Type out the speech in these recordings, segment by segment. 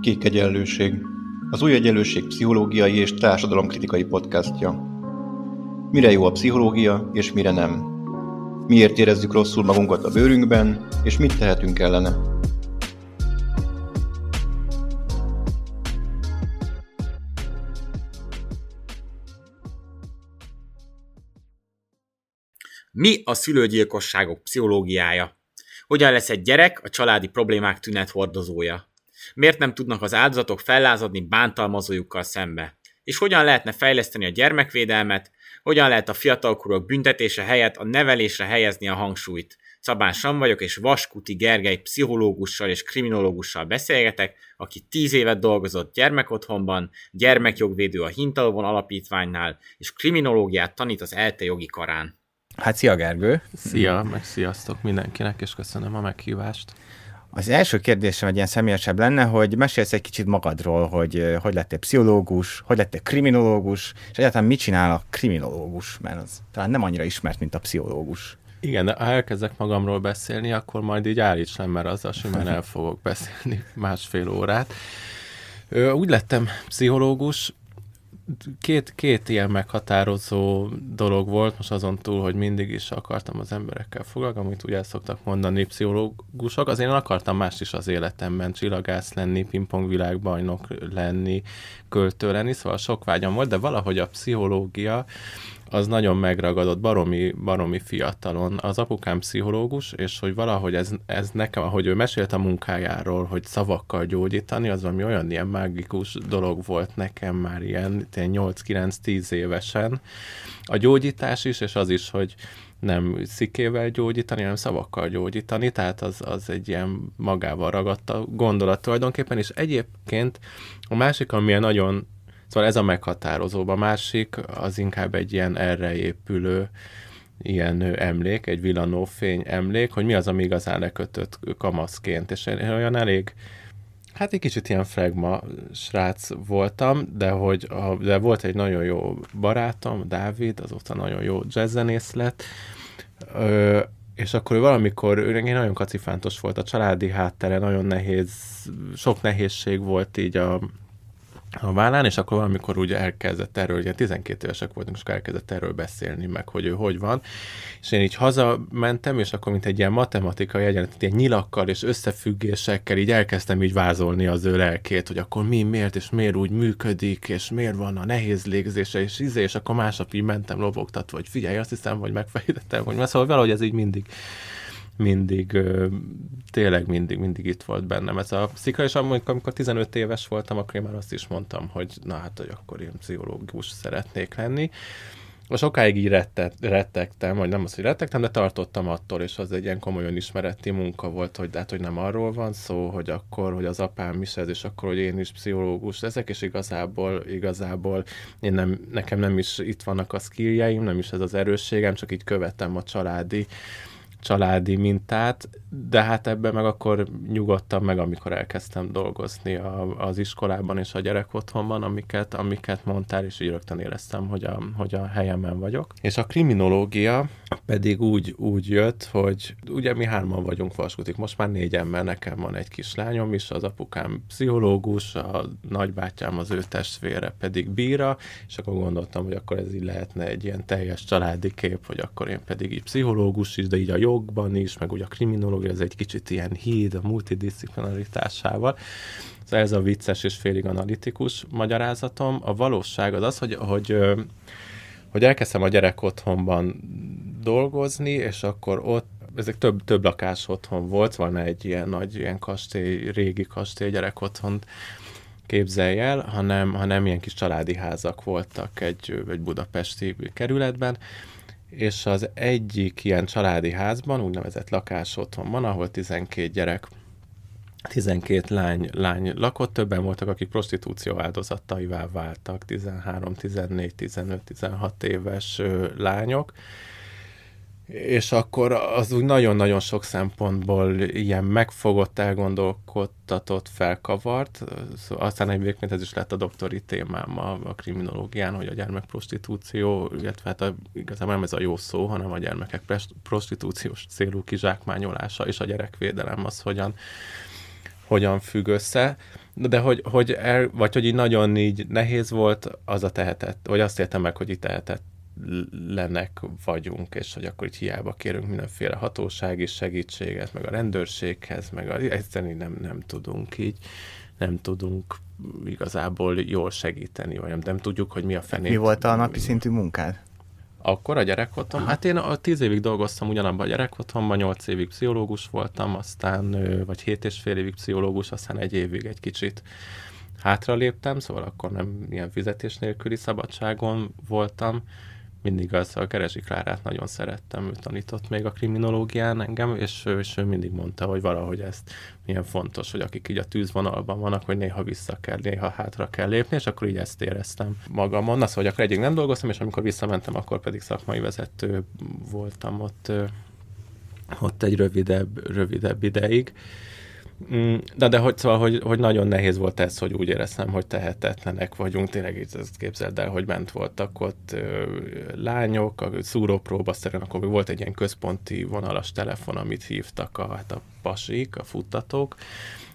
Kék Egyenlőség, az Új Egyenlőség pszichológiai és társadalomkritikai podcastja. Mire jó a pszichológia, és mire nem? Miért érezzük rosszul magunkat a bőrünkben, és mit tehetünk ellene? Mi a szülőgyilkosságok pszichológiája? Hogyan lesz egy gyerek a családi problémák tünethordozója? Miért nem tudnak az áldozatok fellázadni bántalmazójukkal szembe? És hogyan lehetne fejleszteni a gyermekvédelmet? Hogyan lehet a fiatalkorúak büntetése helyett a nevelésre helyezni a hangsúlyt? Szabán Sam vagyok, és Vaskuti Gergely pszichológussal és kriminológussal beszélgetek, aki tíz évet dolgozott gyermekotthonban, gyermekjogvédő a Hintalovon alapítványnál, és kriminológiát tanít az ELTE jogi karán. Hát szia Gergő! Szia, meg sziasztok mindenkinek, és köszönöm a meghívást. Az első kérdésem egy ilyen személyesebb lenne, hogy mesélsz egy kicsit magadról, hogy hogy lettél pszichológus, hogy lettél kriminológus, és egyáltalán mit csinál a kriminológus, mert az talán nem annyira ismert, mint a pszichológus. Igen, de ha elkezdek magamról beszélni, akkor majd így állíts le, mert azzal simán el fogok beszélni másfél órát. Úgy lettem pszichológus, két, két ilyen meghatározó dolog volt, most azon túl, hogy mindig is akartam az emberekkel foglalkozni, amit ugye szoktak mondani pszichológusok, azért én akartam más is az életemben, csillagász lenni, pingpongvilágbajnok lenni, költő lenni, szóval sok vágyam volt, de valahogy a pszichológia az nagyon megragadott, baromi, baromi fiatalon. Az apukám pszichológus, és hogy valahogy ez, ez nekem, ahogy ő mesélt a munkájáról, hogy szavakkal gyógyítani, az valami olyan ilyen mágikus dolog volt nekem már ilyen, ilyen 8-9-10 évesen. A gyógyítás is, és az is, hogy nem szikével gyógyítani, hanem szavakkal gyógyítani, tehát az, az egy ilyen magával ragadta gondolat tulajdonképpen, és egyébként a másik, ami nagyon Szóval ez a meghatározóbb. A másik az inkább egy ilyen erre épülő ilyen emlék, egy villanófény emlék, hogy mi az, ami igazán lekötött kamaszként, és olyan elég Hát egy kicsit ilyen flegma srác voltam, de hogy de volt egy nagyon jó barátom, Dávid, azóta nagyon jó jazzzenész lett, ö, és akkor ő valamikor, ő nagyon kacifántos volt a családi háttere, nagyon nehéz, sok nehézség volt így a, a vállán, és akkor valamikor úgy elkezdett erről, ugye 12 évesek voltunk, és akkor elkezdett erről beszélni, meg hogy ő hogy van. És én így hazamentem, és akkor mint egy ilyen matematikai egyenlet, ilyen nyilakkal és összefüggésekkel így elkezdtem így vázolni az ő lelkét, hogy akkor mi, miért, és miért úgy működik, és miért van a nehéz légzése, és izé, és akkor másnap így mentem lobogtatva, hogy figyelj, azt hiszem, hogy megfejtettem, hogy szóval valahogy ez így mindig mindig, tényleg mindig, mindig itt volt bennem ez a szika, és amikor, amikor 15 éves voltam, akkor én már azt is mondtam, hogy na hát, hogy akkor én pszichológus szeretnék lenni. Sokáig így rettegtem, vagy nem az, hogy rettegtem, de tartottam attól, és az egy ilyen komolyan ismereti munka volt, hogy hát, hogy nem arról van szó, hogy akkor, hogy az apám is ez, és akkor, hogy én is pszichológus leszek, és igazából, igazából én nem, nekem nem is itt vannak a skilljeim, nem is ez az erősségem, csak így követem a családi családi mintát, de hát ebben meg akkor nyugodtam meg, amikor elkezdtem dolgozni a, az iskolában és a gyerekotthonban, amiket, amiket mondtál, és így rögtön éreztem, hogy a, hogy a helyemen vagyok. És a kriminológia pedig úgy, úgy jött, hogy ugye mi hárman vagyunk vaskutik, most már négy ember, nekem van egy kislányom is, az apukám pszichológus, a nagybátyám az ő testvére pedig bíra, és akkor gondoltam, hogy akkor ez így lehetne egy ilyen teljes családi kép, hogy akkor én pedig így pszichológus is, de így a jogban is, meg ugye a kriminológia, ez egy kicsit ilyen híd a multidisziplinaritásával. Szóval ez a vicces és félig analitikus magyarázatom. A valóság az az, hogy, hogy hogy elkezdtem a gyerek otthonban dolgozni, és akkor ott ezek több, több lakás otthon volt, van egy ilyen nagy ilyen kastély, régi kastély gyerek otthon képzelj el, hanem, hanem ilyen kis családi házak voltak egy, egy budapesti kerületben, és az egyik ilyen családi házban, úgynevezett lakás otthon van, ahol 12 gyerek 12 lány, lány lakott, többen voltak, akik prostitúció áldozataivá váltak, 13, 14, 15, 16 éves lányok, és akkor az úgy nagyon-nagyon sok szempontból ilyen megfogott, elgondolkodtatott, felkavart. Szóval aztán egyébként ez is lett a doktori témám a, a kriminológián, hogy a gyermekprostitúció, illetve hát a, igazából nem ez a jó szó, hanem a gyermekek prostitúciós célú kizsákmányolása és a gyerekvédelem az hogyan hogyan függ össze, de hogy, hogy el, vagy hogy így nagyon így nehéz volt, az a tehetett, vagy azt értem meg, hogy itt tehetett lennek vagyunk, és hogy akkor így hiába kérünk mindenféle hatósági segítséget, meg a rendőrséghez, meg a, egyszerűen nem, nem tudunk így, nem tudunk igazából jól segíteni, vagy nem, nem tudjuk, hogy mi a fenét. Mi volt a napi szintű munkád? Akkor a gyerekotthon? Hát én a tíz évig dolgoztam ugyanabban a gyerekotthonban, nyolc évig pszichológus voltam, aztán, vagy hét és fél évig pszichológus, aztán egy évig egy kicsit hátra léptem, szóval akkor nem ilyen fizetés nélküli szabadságon voltam, mindig az a Keresi Klárát nagyon szerettem, ő tanított még a kriminológián engem, és ő, és ő mindig mondta, hogy valahogy ezt milyen fontos, hogy akik így a tűzvonalban vannak, hogy néha vissza kell, néha hátra kell lépni, és akkor így ezt éreztem magamon. Szóval, hogy akkor egyik nem dolgoztam, és amikor visszamentem, akkor pedig szakmai vezető voltam ott, ott egy rövidebb, rövidebb ideig. Mm, de, de hogy, szóval, hogy, hogy, nagyon nehéz volt ez, hogy úgy éreztem, hogy tehetetlenek vagyunk. Tényleg ezt képzeld el, hogy bent voltak ott ö, lányok, a szúrópróba szerint, akkor volt egy ilyen központi vonalas telefon, amit hívtak a, hát a pasik, a futtatók,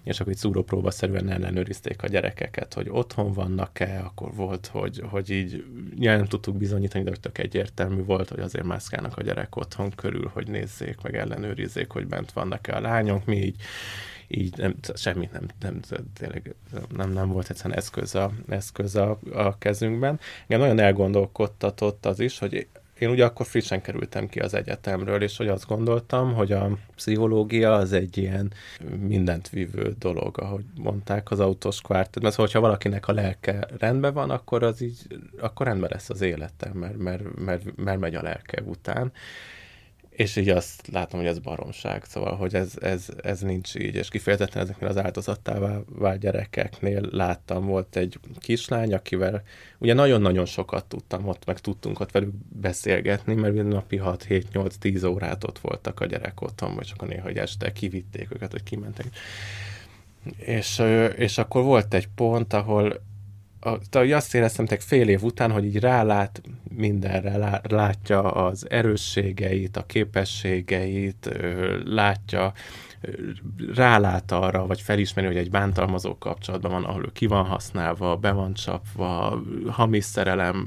és akkor itt szerűen ellenőrizték a gyerekeket, hogy otthon vannak-e, akkor volt, hogy, hogy így nem tudtuk bizonyítani, de tök egyértelmű volt, hogy azért mászkálnak a gyerek otthon körül, hogy nézzék, meg ellenőrizzék, hogy bent vannak-e a lányok, mi így így nem, semmit nem, nem, tényleg nem, nem volt egyszerűen eszköz a, eszköz a, a kezünkben. Igen, nagyon elgondolkodtatott az is, hogy én ugye akkor frissen kerültem ki az egyetemről, és hogy azt gondoltam, hogy a pszichológia az egy ilyen mindent vívő dolog, ahogy mondták az autós kvártet. Mert szóval, hogyha valakinek a lelke rendben van, akkor az így, akkor rendben lesz az élete, mert, mert, mert, mert megy a lelke után és így azt látom, hogy ez baromság, szóval, hogy ez, ez, ez nincs így, és kifejezetten ezeknél az áldozattá vált gyerekeknél láttam, volt egy kislány, akivel ugye nagyon-nagyon sokat tudtam ott, meg tudtunk ott velük beszélgetni, mert napi 6-7-8-10 órát ott voltak a gyerek otthon, vagy a néha, hogy este kivitték őket, hogy kimentek. És, és akkor volt egy pont, ahol a, azt éreztem hogy fél év után, hogy így rálát mindenre, látja az erősségeit, a képességeit, látja, rálát arra, vagy felismeri, hogy egy bántalmazó kapcsolatban van, ahol ő ki van használva, be van csapva, hamis szerelem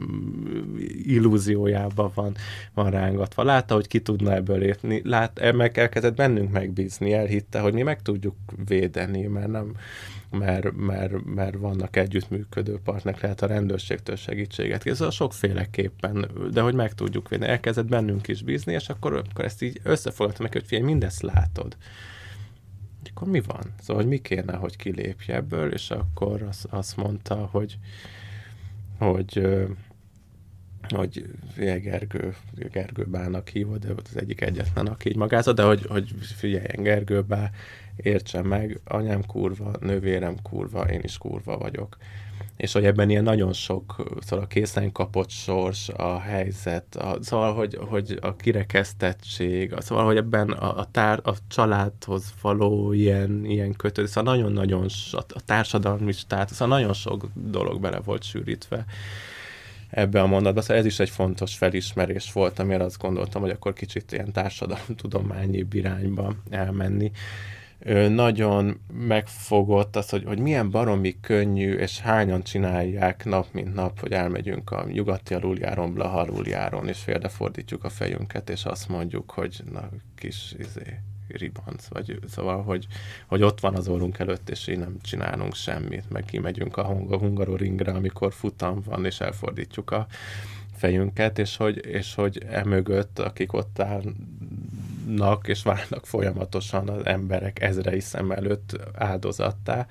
illúziójában van, van rángatva. Látta, hogy ki tudna ebből lépni, lát, meg elkezdett bennünk megbízni, elhitte, hogy mi meg tudjuk védeni, mert nem, mert, mert, mert vannak együttműködő partnerek, lehet a rendőrségtől segítséget. Ez a sokféleképpen, de hogy meg tudjuk vinni. Elkezdett bennünk is bízni, és akkor, akkor ezt így összefoglaltam meg, hogy figyelj, mindezt látod. Akkor mi van? Szóval, hogy mi kéne, hogy kilépje ebből, és akkor az, azt mondta, hogy hogy hogy Gergő, Gergő Bának hívott, de az egyik egyetlen, aki így magázott, de hogy, hogy figyeljen Gergő Bá, értsen meg, anyám kurva, nővérem kurva, én is kurva vagyok. És hogy ebben ilyen nagyon sok, szóval a készen kapott sors, a helyzet, a, szóval, hogy, hogy a kirekesztettség, a, szóval, hogy ebben a, a, tár, a családhoz való ilyen, ilyen kötődés, szóval nagyon-nagyon a, a társadalmi státusz, szóval nagyon sok dolog bele volt sűrítve ebbe a mondatba. Szóval ez is egy fontos felismerés volt, amire azt gondoltam, hogy akkor kicsit ilyen társadalomtudományi irányba elmenni nagyon megfogott az, hogy, hogy milyen baromi könnyű, és hányan csinálják nap mint nap, hogy elmegyünk a nyugati aluljáron, Blaha aluljáron, és félrefordítjuk a fejünket, és azt mondjuk, hogy na, kis izé, ribanc, vagy szóval, hogy, hogy ott van az orrunk előtt, és így nem csinálunk semmit, meg kimegyünk a Hungaroringre, amikor futam van, és elfordítjuk a fejünket, és hogy, és hogy emögött, akik ott állnak, és válnak folyamatosan az emberek ezrei szem előtt áldozattá,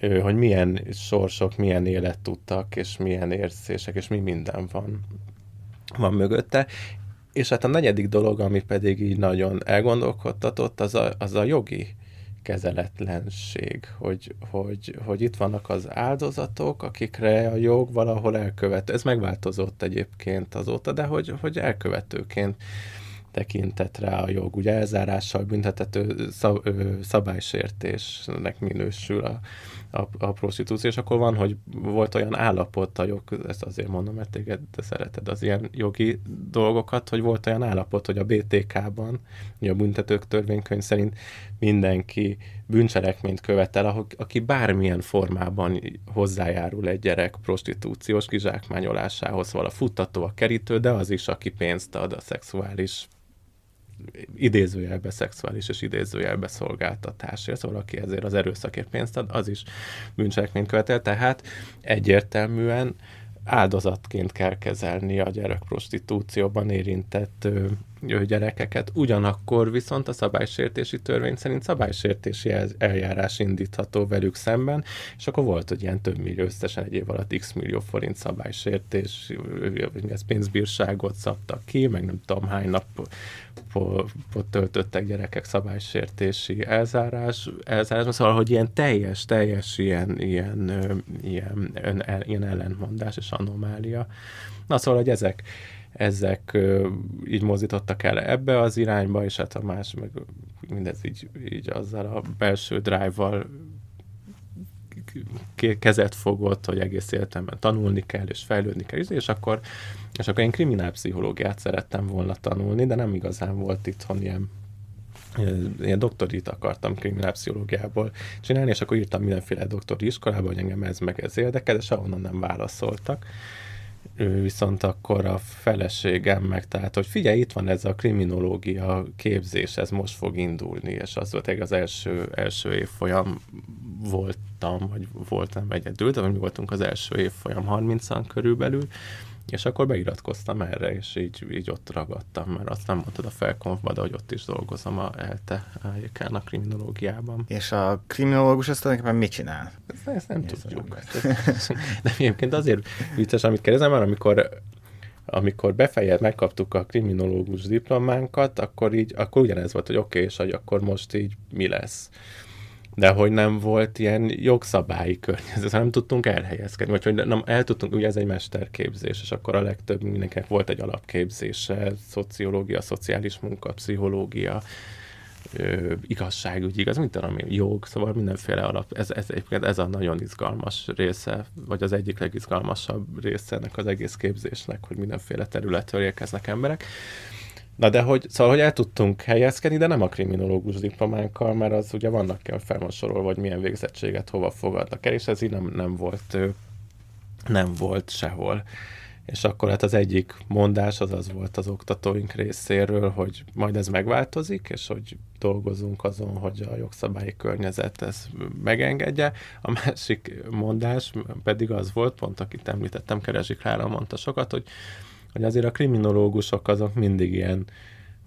hogy milyen sorsok, milyen élet tudtak, és milyen érzések, és mi minden van, van mögötte. És hát a negyedik dolog, ami pedig így nagyon elgondolkodtatott, az a, az a jogi kezeletlenség, hogy, hogy, hogy itt vannak az áldozatok, akikre a jog valahol elkövet. Ez megváltozott egyébként azóta, de hogy, hogy elkövetőként tekintett rá a jog. Ugye elzárással büntethető szab, szabálysértésnek minősül a, a, a prostitúció, és akkor van, hogy volt olyan állapot a jog, ezt azért mondom, mert téged te szereted az ilyen jogi dolgokat, hogy volt olyan állapot, hogy a BTK-ban, ugye a büntetők törvénykönyv szerint mindenki bűncselekményt követel, aki bármilyen formában hozzájárul egy gyerek prostitúciós kizsákmányolásához, vala futtató, a kerítő, de az is, aki pénzt ad a szexuális idézőjelbe szexuális és idézőjelbe szolgáltatásért, szóval aki ezért az erőszakért pénzt ad, az is bűncselekményt követel, tehát egyértelműen áldozatként kell kezelni a gyerekprostitúcióban érintett gyerekeket. Ugyanakkor viszont a szabálysértési törvény szerint szabálysértési eljárás indítható velük szemben, és akkor volt, hogy ilyen több millió összesen egy év alatt x millió forint szabálysértés, ez pénzbírságot szabtak ki, meg nem tudom hány napot töltöttek gyerekek szabálysértési elzárás, elzárás, szóval, hogy ilyen teljes, teljes ilyen, ilyen, ilyen, ilyen, ellentmondás és anomália. Na szóval, hogy ezek, ezek így mozdítottak el ebbe az irányba, és hát a más, meg mindez így, így azzal a belső drive-val kezet fogott, hogy egész életemben tanulni kell, és fejlődni kell, és akkor, és akkor én kriminálpszichológiát szerettem volna tanulni, de nem igazán volt itthon ilyen ilyen doktorit akartam kriminálpszichológiából csinálni, és akkor írtam mindenféle doktori iskolába, hogy engem ez meg ez érdekel, de sehonnan nem válaszoltak viszont akkor a feleségem meg, tehát, hogy figyelj, itt van ez a kriminológia képzés, ez most fog indulni, és az volt az első, első évfolyam voltam, vagy voltam egyedül, de mi voltunk az első évfolyam 30-an körülbelül, és akkor beiratkoztam erre, és így, így ott ragadtam, mert azt nem mondtad a felkonfba, de hogy ott is dolgozom a ELTE a kriminológiában. És a kriminológus azt tulajdonképpen mit csinál? Ezt, ezt nem Nézd tudjuk. de egyébként azért vicces, amit kérdezem, mert amikor amikor befejezett, megkaptuk a kriminológus diplománkat, akkor így, akkor ugyanez volt, hogy oké, okay, és hogy akkor most így mi lesz de hogy nem volt ilyen jogszabályi környezet, nem tudtunk elhelyezkedni, vagy hogy nem, el tudtunk, ugye ez egy mesterképzés, és akkor a legtöbb mindenkinek volt egy alapképzése, szociológia, szociális munka, pszichológia, ö, igazságügy, igaz, mint tudom jog, szóval mindenféle alap, ez, ez egyébként ez a nagyon izgalmas része, vagy az egyik legizgalmasabb része ennek az egész képzésnek, hogy mindenféle területről érkeznek emberek. Na de hogy, szóval, hogy el tudtunk helyezkedni, de nem a kriminológus diplománkkal, mert az ugye vannak kell felsorolva, hogy milyen végzettséget hova fogadnak el, és ez így nem, nem volt nem volt sehol. És akkor hát az egyik mondás az az volt az oktatóink részéről, hogy majd ez megváltozik, és hogy dolgozunk azon, hogy a jogszabályi környezet ez megengedje. A másik mondás pedig az volt, pont akit említettem, Keresik Lára mondta sokat, hogy hogy azért a kriminológusok azok mindig ilyen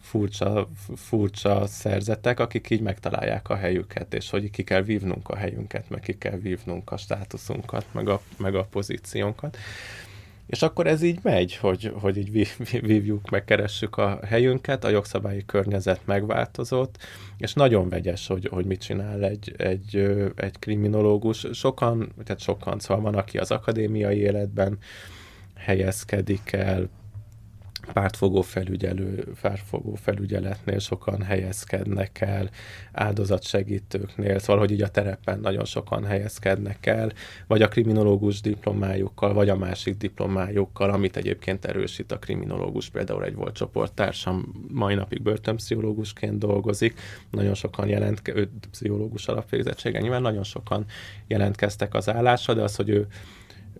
furcsa, furcsa szerzetek, akik így megtalálják a helyüket, és hogy ki kell vívnunk a helyünket, meg ki kell vívnunk a státuszunkat, meg a, meg a pozíciónkat. És akkor ez így megy, hogy, hogy így vívjuk, megkeressük a helyünket, a jogszabályi környezet megváltozott, és nagyon vegyes, hogy, hogy mit csinál egy, egy, egy kriminológus. Sokan, tehát sokan, szóval van, aki az akadémiai életben helyezkedik el, pártfogó felügyelő, pártfogó felügyeletnél sokan helyezkednek el, áldozatsegítőknél, szóval, hogy így a terepen nagyon sokan helyezkednek el, vagy a kriminológus diplomájukkal, vagy a másik diplomájukkal, amit egyébként erősít a kriminológus. Például egy volt csoporttársam, mai napig börtönpszichológusként dolgozik, nagyon sokan jelent, ő pszichológus alapvégzettsége, nyilván nagyon sokan jelentkeztek az állásra, de az, hogy ő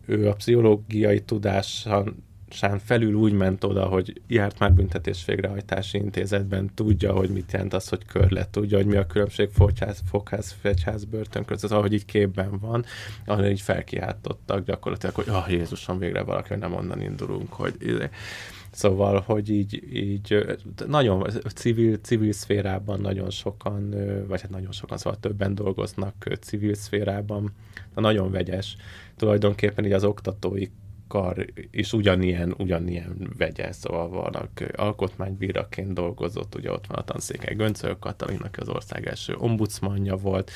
ő a pszichológiai tudáson sán felül úgy ment oda, hogy járt már büntetés végrehajtási intézetben, tudja, hogy mit jelent az, hogy körlet, tudja, hogy mi a különbség fogház, fogház, fegyház, börtön között, ahogy így képben van, ahol így felkiáltottak gyakorlatilag, hogy ah, Jézusom, végre valaki, nem onnan indulunk, hogy izé. Szóval, hogy így, így nagyon civil, civil szférában nagyon sokan, vagy hát nagyon sokan, szóval többen dolgoznak civil szférában, nagyon vegyes. Tulajdonképpen így az oktatóik kar is ugyanilyen, ugyanilyen vegyes, szóval vannak alkotmánybíraként dolgozott, ugye ott van a tanszékely Göncöl Katalin, aki az ország első ombudsmanja volt,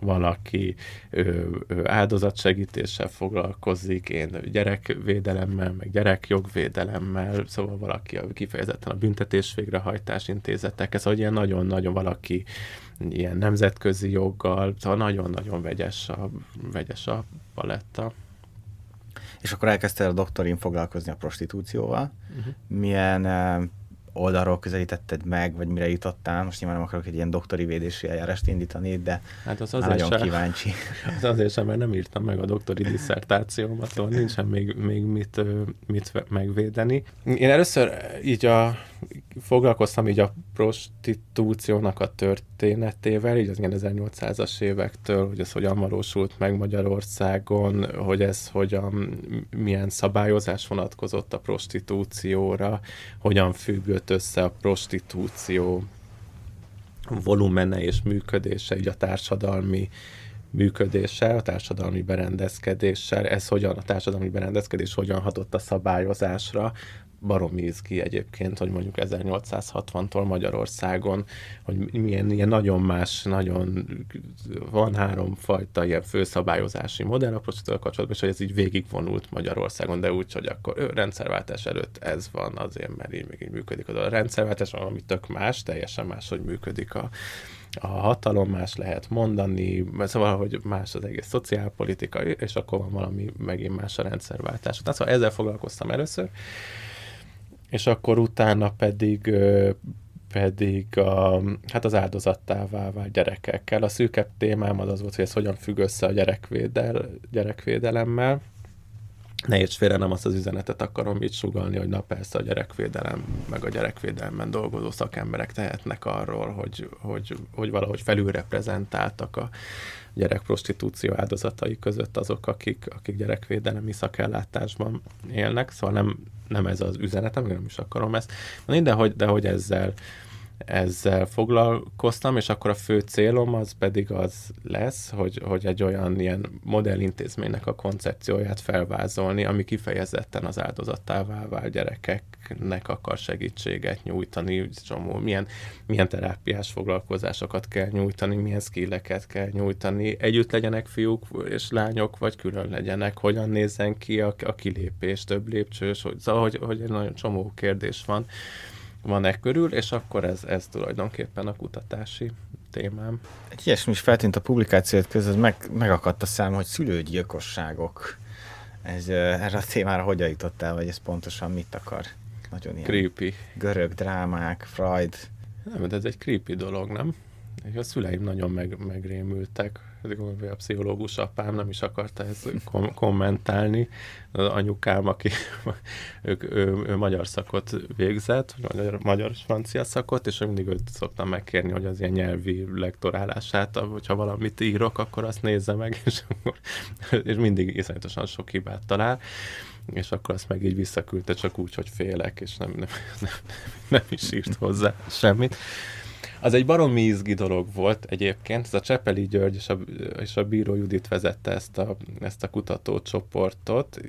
valaki ő, ő áldozatsegítéssel foglalkozik, én gyerekvédelemmel, meg gyerekjogvédelemmel, szóval valaki kifejezetten a büntetés végrehajtás intézetek, ez hogy ilyen nagyon-nagyon valaki ilyen nemzetközi joggal, szóval nagyon-nagyon vegyes a, vegyes a paletta. És akkor elkezdtél a doktorin foglalkozni a prostitúcióval. Uh-huh. Milyen oldalról közelítetted meg, vagy mire jutottál? Most nyilván nem akarok egy ilyen doktori védési eljárást indítani, de hát az azért nagyon sem, kíváncsi. Az azért sem, mert nem írtam meg a doktori diszertációmat, szóval nincsen még, még mit, mit megvédeni. Én először így a, foglalkoztam így a prostitúciónak a történetével, így az ilyen 1800-as évektől, hogy ez hogyan valósult meg Magyarországon, hogy ez hogyan, milyen szabályozás vonatkozott a prostitúcióra, hogyan függött össze a prostitúció volumene és működése, így a társadalmi működéssel, a társadalmi berendezkedéssel, ez hogyan, a társadalmi berendezkedés hogyan hatott a szabályozásra, baromi izgi egyébként, hogy mondjuk 1860-tól Magyarországon, hogy milyen ilyen nagyon más, nagyon van három fajta ilyen főszabályozási modell a kapcsolatban, és hogy ez így végigvonult Magyarországon, de úgy, hogy akkor ő, rendszerváltás előtt ez van azért, mert így még így működik. A rendszerváltás valami tök más, teljesen más, hogy működik a, a hatalom, más lehet mondani, szóval, hogy más az egész szociálpolitika, és akkor van valami megint más a rendszerváltás. Tehát szóval ezzel foglalkoztam először, és akkor utána pedig pedig a, hát az áldozattává vált gyerekekkel. A szűkebb témám az az volt, hogy ez hogyan függ össze a gyerekvédel, gyerekvédelemmel. Ne érts félre, nem azt az üzenetet akarom itt sugalni, hogy na persze a gyerekvédelem, meg a gyerekvédelemben dolgozó szakemberek tehetnek arról, hogy, hogy, hogy valahogy felülreprezentáltak a gyerekprostitúció áldozatai között azok, akik, akik gyerekvédelemi szakellátásban élnek, szóval nem, nem ez az üzenetem, nem is akarom ezt, de hogy, de hogy ezzel ezzel foglalkoztam, és akkor a fő célom az pedig az lesz, hogy, hogy egy olyan ilyen modellintézménynek a koncepcióját felvázolni, ami kifejezetten az áldozattává vált gyerekeknek akar segítséget nyújtani, csomó, milyen, milyen terápiás foglalkozásokat kell nyújtani, milyen skilleket kell nyújtani, együtt legyenek fiúk és lányok, vagy külön legyenek, hogyan nézzen ki a, a kilépés, több lépcsős, hogy, szóval, hogy, hogy egy nagyon csomó kérdés van, van-e körül, és akkor ez, ez tulajdonképpen a kutatási témám. Egy ilyesmi is feltűnt a publikációt között, meg, megakadt a szám, hogy szülőgyilkosságok. Ez, erre a témára hogyan jutottál, vagy ez pontosan mit akar? Nagyon ilyen creepy. görög drámák, Freud. Nem, de ez egy creepy dolog, nem? A szüleim nagyon meg, megrémültek, a pszichológus apám nem is akarta ezt kom- kommentálni. Az anyukám, aki ők, ő, ő, magyar szakot végzett, magyar, magyar francia szakot, és mindig őt szoktam megkérni, hogy az ilyen nyelvi lektorálását, hogyha valamit írok, akkor azt nézze meg, és, akkor, és mindig iszonyatosan sok hibát talál és akkor azt meg így visszaküldte, csak úgy, hogy félek, és nem, nem, nem, nem is írt hozzá semmit. Az egy baromi izgi dolog volt egyébként, ez a Csepeli György és a, és a Bíró Judit vezette ezt a, ezt a kutatócsoportot,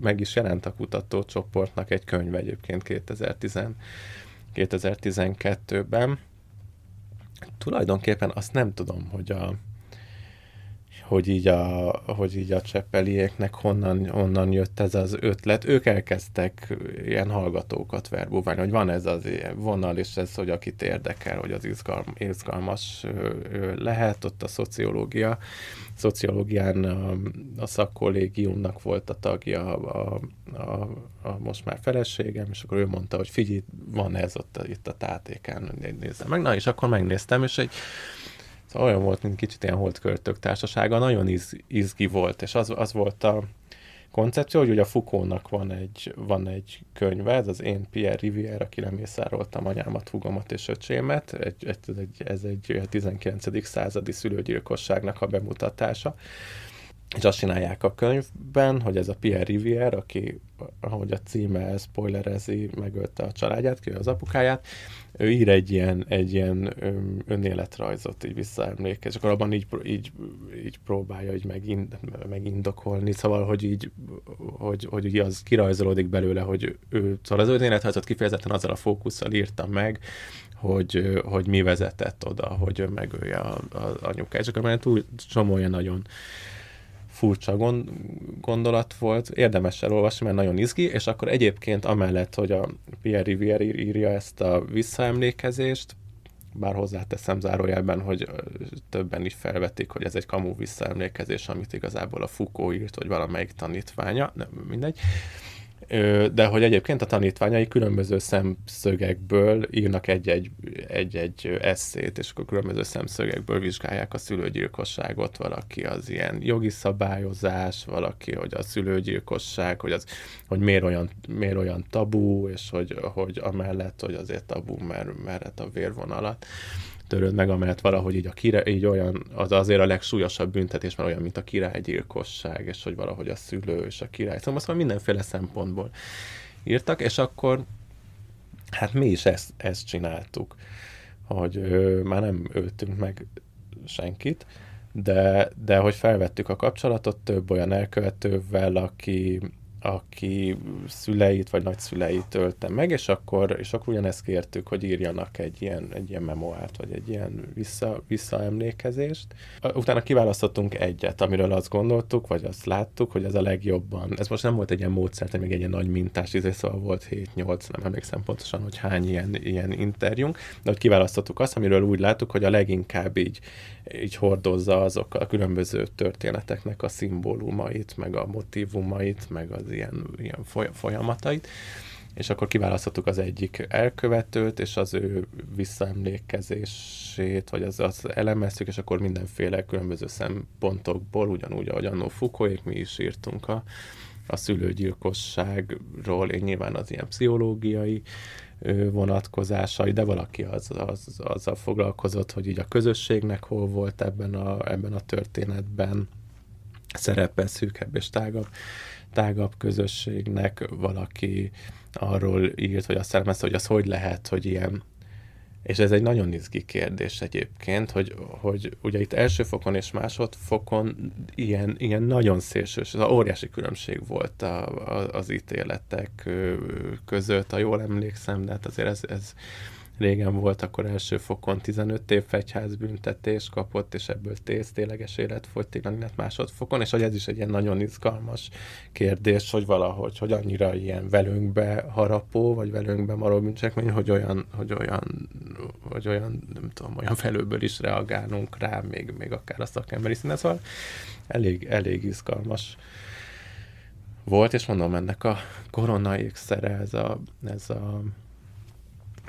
meg is jelent a kutatócsoportnak egy könyv egyébként 2010, 2012-ben. Tulajdonképpen azt nem tudom, hogy a, hogy így a, hogy így a cseppelieknek honnan, honnan jött ez az ötlet. Ők elkezdtek ilyen hallgatókat verbúválni, hogy van ez az vonal, és ez, hogy akit érdekel, hogy az izgalm, izgalmas lehet, ott a szociológia, szociológián a, a szakkollégiumnak volt a tagja a, a, a, most már feleségem, és akkor ő mondta, hogy figyelj, van ez ott itt a tátékán, nézzem meg. Na, és akkor megnéztem, és egy Szóval olyan volt, mint kicsit ilyen holdköltök társasága, nagyon iz, izgi volt, és az, az volt a koncepció, hogy ugye a Foucault-nak van egy, van egy könyve, ez az Én Pierre Rivière, aki lemészároltam anyámat, hugomat és öcsémet, egy, egy, egy, ez egy 19. századi szülőgyilkosságnak a bemutatása, és azt csinálják a könyvben, hogy ez a Pierre Rivière, aki, ahogy a címe spoilerezi, megölte a családját, ki az apukáját, ő ír egy ilyen, egy ilyen önéletrajzot, így visszaemlékez, és akkor abban így, így, így próbálja így megind, megindokolni, szóval, hogy így, hogy, hogy így az kirajzolódik belőle, hogy ő, szóval az önéletrajzot kifejezetten azzal a fókusszal írta meg, hogy, hogy mi vezetett oda, hogy ő megölje az anyukát, és akkor már túl csomó nagyon furcsa gond, gondolat volt, érdemes elolvasni, mert nagyon izgi, és akkor egyébként amellett, hogy a Pierre Rivière írja ezt a visszaemlékezést, bár hozzáteszem zárójelben, hogy többen is felvetik, hogy ez egy kamu visszaemlékezés, amit igazából a Foucault írt, vagy valamelyik tanítványa, nem mindegy. De hogy egyébként a tanítványai különböző szemszögekből írnak egy-egy, egy-egy eszét, és akkor különböző szemszögekből vizsgálják a szülőgyilkosságot, valaki az ilyen jogi szabályozás, valaki, hogy a szülőgyilkosság, hogy, az, hogy miért, olyan, miért olyan tabú, és hogy, hogy amellett, hogy azért tabú, mert, mert a vérvonalat törőd meg, amellett valahogy így, a király, így olyan, az azért a legsúlyosabb büntetés, mert olyan, mint a királygyilkosság, és hogy valahogy a szülő és a király. Szóval, szóval mindenféle szempontból írtak, és akkor hát mi is ezt, ezt csináltuk, hogy ö, már nem öltünk meg senkit, de, de hogy felvettük a kapcsolatot több olyan elkövetővel, aki, aki szüleit vagy nagyszüleit ölte meg, és akkor, és akkor ugyanezt kértük, hogy írjanak egy ilyen, egy ilyen memoárt, vagy egy ilyen vissza, visszaemlékezést. Utána kiválasztottunk egyet, amiről azt gondoltuk, vagy azt láttuk, hogy ez a legjobban. Ez most nem volt egy ilyen módszert, még egy ilyen nagy mintás, izé, szóval volt 7-8, nem emlékszem pontosan, hogy hány ilyen, ilyen interjúnk, de hogy kiválasztottuk azt, amiről úgy láttuk, hogy a leginkább így, így hordozza azok a különböző történeteknek a szimbólumait, meg a motivumait, meg az ilyen, ilyen folyamatait, és akkor kiválasztottuk az egyik elkövetőt, és az ő visszaemlékezését, vagy az, az elemeztük, és akkor mindenféle különböző szempontokból, ugyanúgy, ahogy annó Foucault, mi is írtunk a, a szülőgyilkosságról, én nyilván az ilyen pszichológiai vonatkozásai, de valaki az, az, azzal foglalkozott, hogy így a közösségnek hol volt ebben a, ebben a történetben szerepe szűkebb és tágabb tágabb közösségnek. Valaki arról írt, vagy azt elemezte, hogy az hogy lehet, hogy ilyen és ez egy nagyon izgi kérdés egyébként, hogy, hogy ugye itt első fokon és másodfokon ilyen, ilyen nagyon szélsős, az óriási különbség volt a, a, az ítéletek között, ha jól emlékszem, de hát azért ez, ez régen volt, akkor első fokon 15 év fegyházbüntetés kapott, és ebből tész tényleges életfogytiglan, illetve másodfokon, és hogy ez is egy ilyen nagyon izgalmas kérdés, hogy valahogy, hogy annyira ilyen velünkbe harapó, vagy velünkbe maró bűncselekmény, hogy olyan, hogy olyan, hogy olyan, nem tudom, olyan felőből is reagálunk rá, még, még akár a szakemberi színe, szóval elég, elég izgalmas volt, és mondom, ennek a korona ékszere, ez a, ez a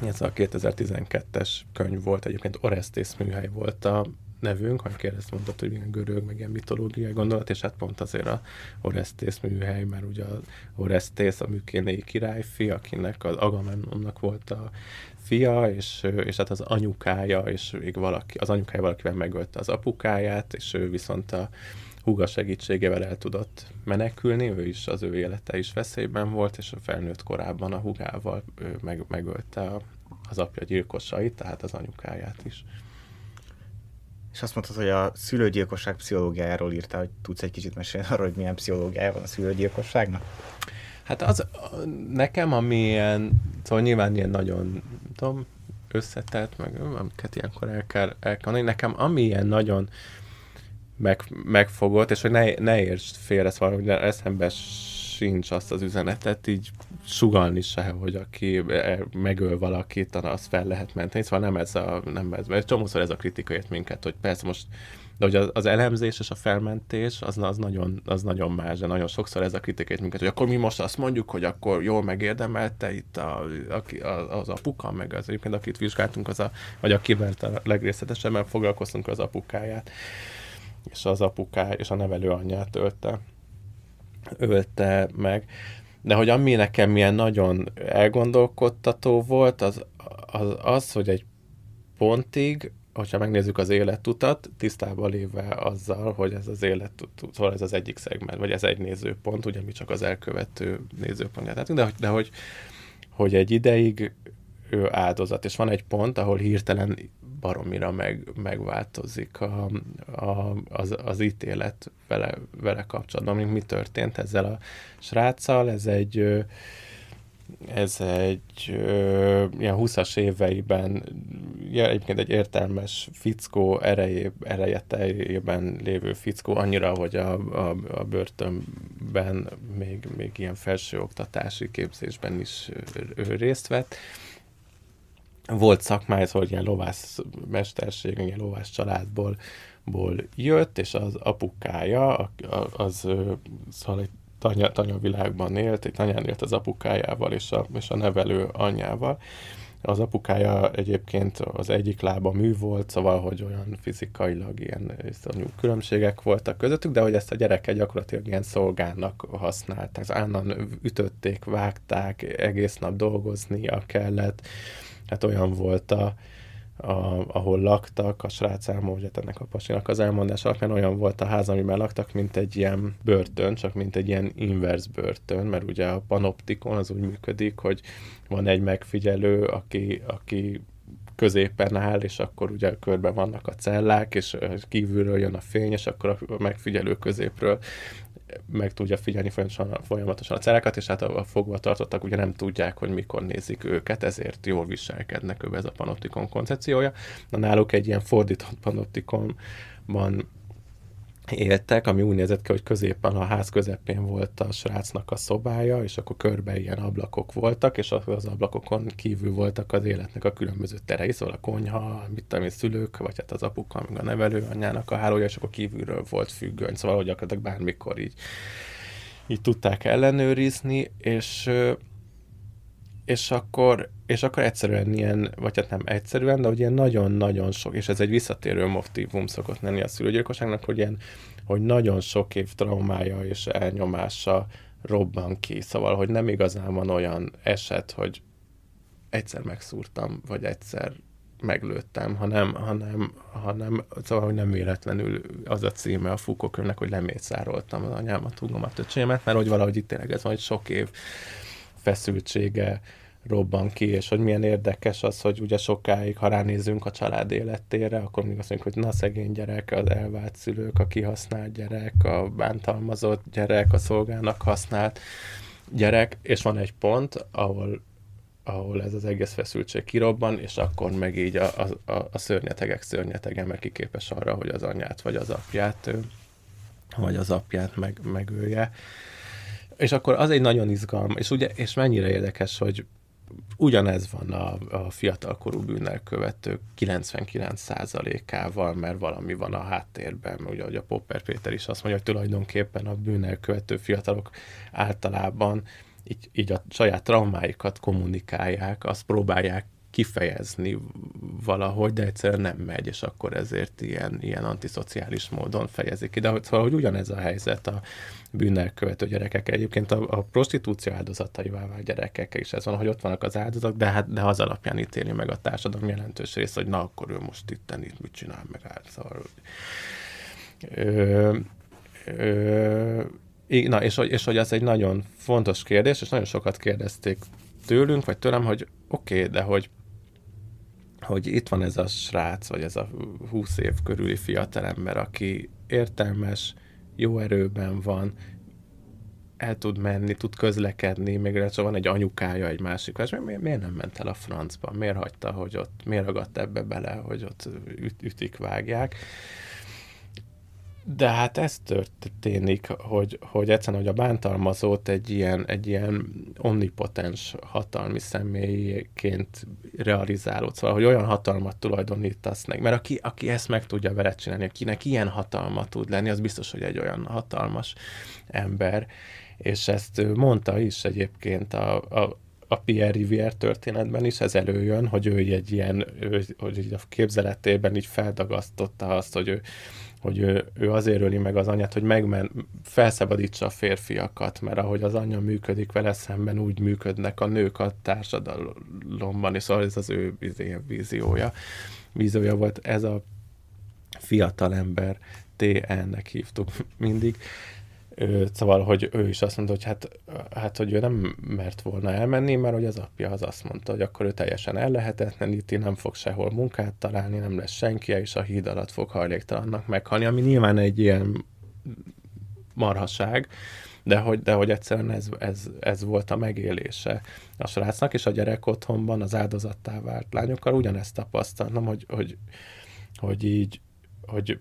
ez a 2012-es könyv volt, egyébként Orestes műhely volt a nevünk, ha kérdezt mondtad, hogy milyen görög, meg ilyen mitológiai gondolat, és hát pont azért a Orestes műhely, mert ugye az Orestes a műkénéi királyfi, akinek az Agamemnonnak volt a fia, és, és hát az anyukája, és még valaki, az anyukája valakivel megölte az apukáját, és ő viszont a húga segítségével el tudott menekülni, ő is, az ő élete is veszélyben volt, és a felnőtt korában a hugával ő meg, megölte a, az apja gyilkosait, tehát az anyukáját is. És azt mondtad, hogy a szülőgyilkosság pszichológiájáról írtál, hogy tudsz egy kicsit mesélni arról, hogy milyen pszichológiája van a szülőgyilkosságnak? Hát az nekem, ami ilyen, szóval nyilván ilyen nagyon, tudom, összetett, meg amiket ilyenkor el kell, el kell nekem ami ilyen nagyon meg, megfogott, és hogy ne, ne értsd félre, szóval, hogy eszembe sincs azt az üzenetet így sugalni se, hogy aki e, megöl valakit, az fel lehet menteni. Szóval nem ez a, nem ez, mert csomószor ez a kritika ért minket, hogy persze most de hogy az, az elemzés és a felmentés az, az, nagyon, az nagyon más, de nagyon sokszor ez a kritikát minket, hogy akkor mi most azt mondjuk, hogy akkor jól megérdemelte itt a, a, az apuka, meg az egyébként akit vizsgáltunk, az a, vagy akivel a legrészletesebben foglalkoztunk, az apukáját és az apuká és a nevelő anyját ölte, ölte meg. De hogy ami nekem milyen nagyon elgondolkodtató volt, az az, az hogy egy pontig, hogyha megnézzük az életutat, tisztában léve azzal, hogy ez az életutat, szóval ez az egyik szegment, vagy ez egy nézőpont, ugye mi csak az elkövető nézőpontját de, de hogy, hogy egy ideig ő áldozat, és van egy pont, ahol hirtelen baromira meg, megváltozik a, a, az, az ítélet vele, vele kapcsolatban. Mi történt ezzel a sráccal? Ez egy ez egy ilyen 20-as éveiben ja, egyébként egy értelmes fickó erejé, ereje teljében lévő fickó, annyira, hogy a, a, a börtönben még, még ilyen felsőoktatási képzésben is részt vett, volt szakmája, hogy ilyen lovász mesterség, ilyen lovász családból ból jött, és az apukája, az, az szóval egy tanya, tanyavilágban élt, egy tanyán élt az apukájával és a, és a nevelő anyjával. Az apukája egyébként az egyik lába mű volt, szóval, hogy olyan fizikailag ilyen iszonyú különbségek voltak közöttük, de hogy ezt a gyereke gyakorlatilag ilyen szolgának használták. Állandóan ütötték, vágták, egész nap dolgoznia kellett. Hát olyan volt a, a, ahol laktak, a srác elmondja ennek a pasinak az elmondás alapján olyan volt a ház, amiben laktak, mint egy ilyen börtön, csak mint egy ilyen inverse börtön, mert ugye a panoptikon az úgy működik, hogy van egy megfigyelő, aki, aki középen áll, és akkor ugye körben vannak a cellák, és kívülről jön a fény, és akkor a megfigyelő középről meg tudja figyelni folyamatosan, folyamatosan a cellákat, és hát a, a fogva tartottak ugye nem tudják, hogy mikor nézik őket, ezért jól viselkednek ő ez a panoptikon koncepciója. Na náluk egy ilyen fordított panoptikonban éltek, ami úgy nézett ki, hogy középen a ház közepén volt a srácnak a szobája, és akkor körbe ilyen ablakok voltak, és az ablakokon kívül voltak az életnek a különböző terei, szóval a konyha, mit tudom, szülők, vagy hát az apuka, meg a nevelő anyának a hálója, és akkor kívülről volt függöny, szóval hogy gyakorlatilag bármikor így, így tudták ellenőrizni, és és akkor, és akkor egyszerűen ilyen, vagy hát nem egyszerűen, de hogy nagyon-nagyon sok, és ez egy visszatérő motivum szokott lenni a szülőgyilkosságnak, hogy ilyen, hogy nagyon sok év traumája és elnyomása robban ki. Szóval, hogy nem igazán van olyan eset, hogy egyszer megszúrtam, vagy egyszer meglőttem, hanem, hanem, hanem szóval, hogy nem véletlenül az a címe a Foucault hogy lemészároltam az anyámat, húgomat, öcsémet, mert hogy valahogy itt tényleg ez van, hogy sok év feszültsége robban ki, és hogy milyen érdekes az, hogy ugye sokáig, ha ránézünk a család életére, akkor még azt mondjuk, hogy na szegény gyerek, az elvált szülők, a kihasznált gyerek, a bántalmazott gyerek, a szolgának használt gyerek, és van egy pont, ahol ahol ez az egész feszültség kirobban, és akkor meg így a, a, a szörnyetegek szörnyetege meg képes arra, hogy az anyját vagy az apját, vagy az apját meg, megölje. És akkor az egy nagyon izgalmas, és ugye, és mennyire érdekes, hogy ugyanez van a, a fiatalkorú bűnnel követők 99%-ával, mert valami van a háttérben, ugye, ahogy a Popper Péter is azt mondja, hogy tulajdonképpen a bűnnel követő fiatalok általában így, így a saját traumáikat kommunikálják, azt próbálják kifejezni valahogy, de egyszerűen nem megy, és akkor ezért ilyen, ilyen antiszociális módon fejezik ki. De hogy, szóval, hogy ugyanez a helyzet a bűnnel követő gyerekek. Egyébként a, a prostitúció áldozataivá vált gyerekek is ez van, hogy ott vannak az áldozatok, de, hát, de az alapján ítéli meg a társadalom jelentős része, hogy na, akkor ő most itt itt mit csinál meg át. Szóval, ö, ö, na, és, és hogy ez egy nagyon fontos kérdés, és nagyon sokat kérdezték tőlünk, vagy tőlem, hogy oké, okay, de hogy hogy itt van ez a srác, vagy ez a 20 év körüli fiatalember, aki értelmes, jó erőben van, el tud menni, tud közlekedni, még lehet, van egy anyukája, egy másik, és miért, miért nem ment el a francba? Miért hagyta, hogy ott, miért ragadt ebbe bele, hogy ott üt, ütik, vágják? De hát ez történik, hogy, hogy egyszerűen, hogy a bántalmazót egy ilyen, egy ilyen omnipotens hatalmi személyként realizálódsz, szóval, hogy olyan hatalmat tulajdonítasz meg, mert aki, aki ezt meg tudja veled csinálni, akinek ilyen hatalma tud lenni, az biztos, hogy egy olyan hatalmas ember, és ezt mondta is egyébként a, a, a Pierre Rivière történetben is ez előjön, hogy ő egy ilyen, ő, hogy így a képzeletében így feldagasztotta azt, hogy ő hogy ő, ő azért öli meg az anyát, hogy megmen, felszabadítsa a férfiakat, mert ahogy az anyja működik vele szemben, úgy működnek a nők a társadalomban, és szóval ez az ő víziója. Víziója volt ez a fiatal ember, TN-nek hívtuk mindig, szóval, hogy ő is azt mondta, hogy hát, hát, hogy ő nem mert volna elmenni, mert hogy az apja az azt mondta, hogy akkor ő teljesen ellehetetleníti, nem fog sehol munkát találni, nem lesz senki, és a híd alatt fog hajléktalannak meghalni, ami nyilván egy ilyen marhaság, de hogy, de hogy egyszerűen ez, ez, ez volt a megélése a srácnak, és a gyerek otthonban az áldozattá vált lányokkal ugyanezt tapasztaltam, hogy, hogy, hogy így, hogy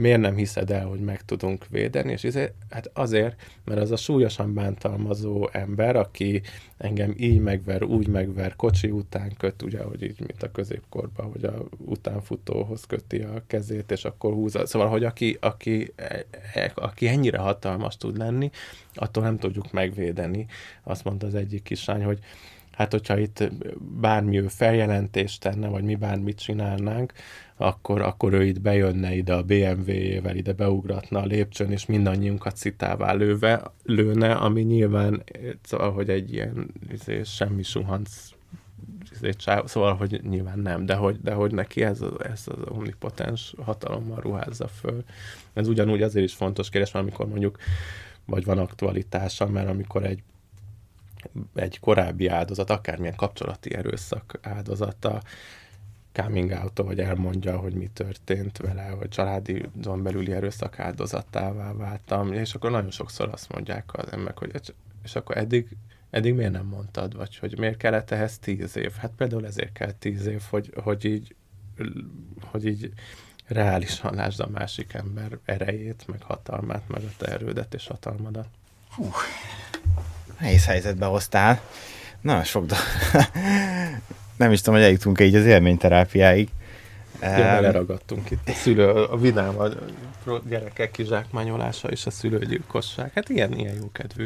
miért nem hiszed el, hogy meg tudunk védeni, és ezért, hát azért, mert az a súlyosan bántalmazó ember, aki engem így megver, úgy megver, kocsi után köt, ugye, hogy így, mint a középkorban, hogy a utánfutóhoz köti a kezét, és akkor húzza. Szóval, hogy aki, aki, aki ennyire hatalmas tud lenni, attól nem tudjuk megvédeni. Azt mondta az egyik kislány, hogy hát hogyha itt bármi feljelentést tenne, vagy mi bármit csinálnánk, akkor, akkor ő itt bejönne ide a BMW-jével, ide beugratna a lépcsőn, és mindannyiunkat citává lőve, lőne, ami nyilván, szóval, hogy egy ilyen izé, semmi suhanc izé, szóval, hogy nyilván nem, de hogy, de hogy neki ez, ez az omnipotens hatalommal ruházza föl. Ez ugyanúgy azért is fontos kérdés, mert amikor mondjuk vagy van aktualitása, mert amikor egy egy korábbi áldozat, akármilyen kapcsolati erőszak áldozata coming out vagy elmondja, hogy mi történt vele, hogy családi belüli erőszak áldozatává váltam, és akkor nagyon sokszor azt mondják az emberek, hogy és akkor eddig, eddig miért nem mondtad, vagy hogy miért kellett ehhez tíz év? Hát például ezért kell tíz év, hogy, hogy így, hogy így reálisan lásd a másik ember erejét, meg hatalmát, meg a te erődet és hatalmadat. Hú, nehéz helyzetbe hoztál. Na, sok do... Nem is tudom, hogy eljutunk így az élményterápiáig. Ja, leragadtunk itt. A szülő, a vidám, a gyerekek kizsákmányolása és a szülőgyilkosság. Hát ilyen, ilyen jó kedvű.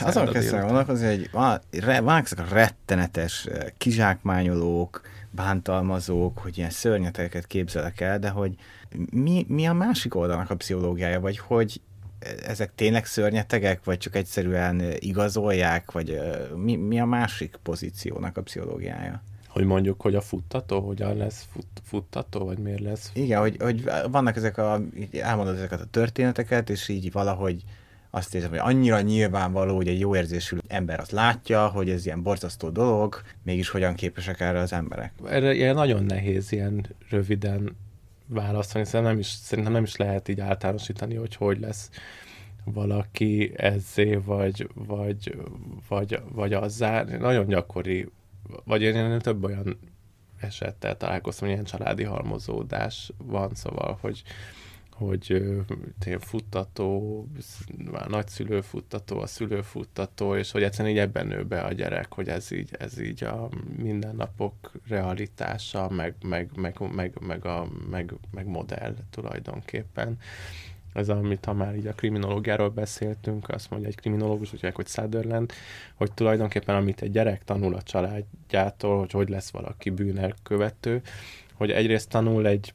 Azon kezdve gondolkozni, hogy van, van ezek a rettenetes eh, kizsákmányolók, bántalmazók, hogy ilyen szörnyeteket képzelek el, de hogy mi, mi a másik oldalnak a pszichológiája, vagy hogy ezek tényleg szörnyetegek, vagy csak egyszerűen igazolják, vagy mi, mi a másik pozíciónak a pszichológiája? Hogy mondjuk, hogy a futtató, hogyan lesz fut, futtató, vagy miért lesz? Igen, hogy, hogy vannak ezek a, elmondod ezeket a történeteket, és így valahogy azt érzem, hogy annyira nyilvánvaló, hogy egy jó érzésű ember azt látja, hogy ez ilyen borzasztó dolog, mégis hogyan képesek erre az emberek. Erre ilyen nagyon nehéz ilyen röviden válaszolni, szerintem nem is, szerintem nem is lehet így általánosítani, hogy hogy lesz valaki ezzé, vagy, vagy, vagy, vagy azzá. Nagyon gyakori, vagy én, én több olyan esettel találkoztam, hogy ilyen családi halmozódás van, szóval, hogy, hogy tényleg futtató, a nagyszülő futtató, a szülő futtató, és hogy egyszerűen így ebben nő be a gyerek, hogy ez így, ez így a mindennapok realitása, meg, meg, meg, meg, meg, a, meg, meg modell tulajdonképpen. Ez, amit ha már így a kriminológiáról beszéltünk, azt mondja egy kriminológus, hogy hogy Sutherland, hogy tulajdonképpen amit egy gyerek tanul a családjától, hogy hogy lesz valaki bűnelkövető, hogy egyrészt tanul egy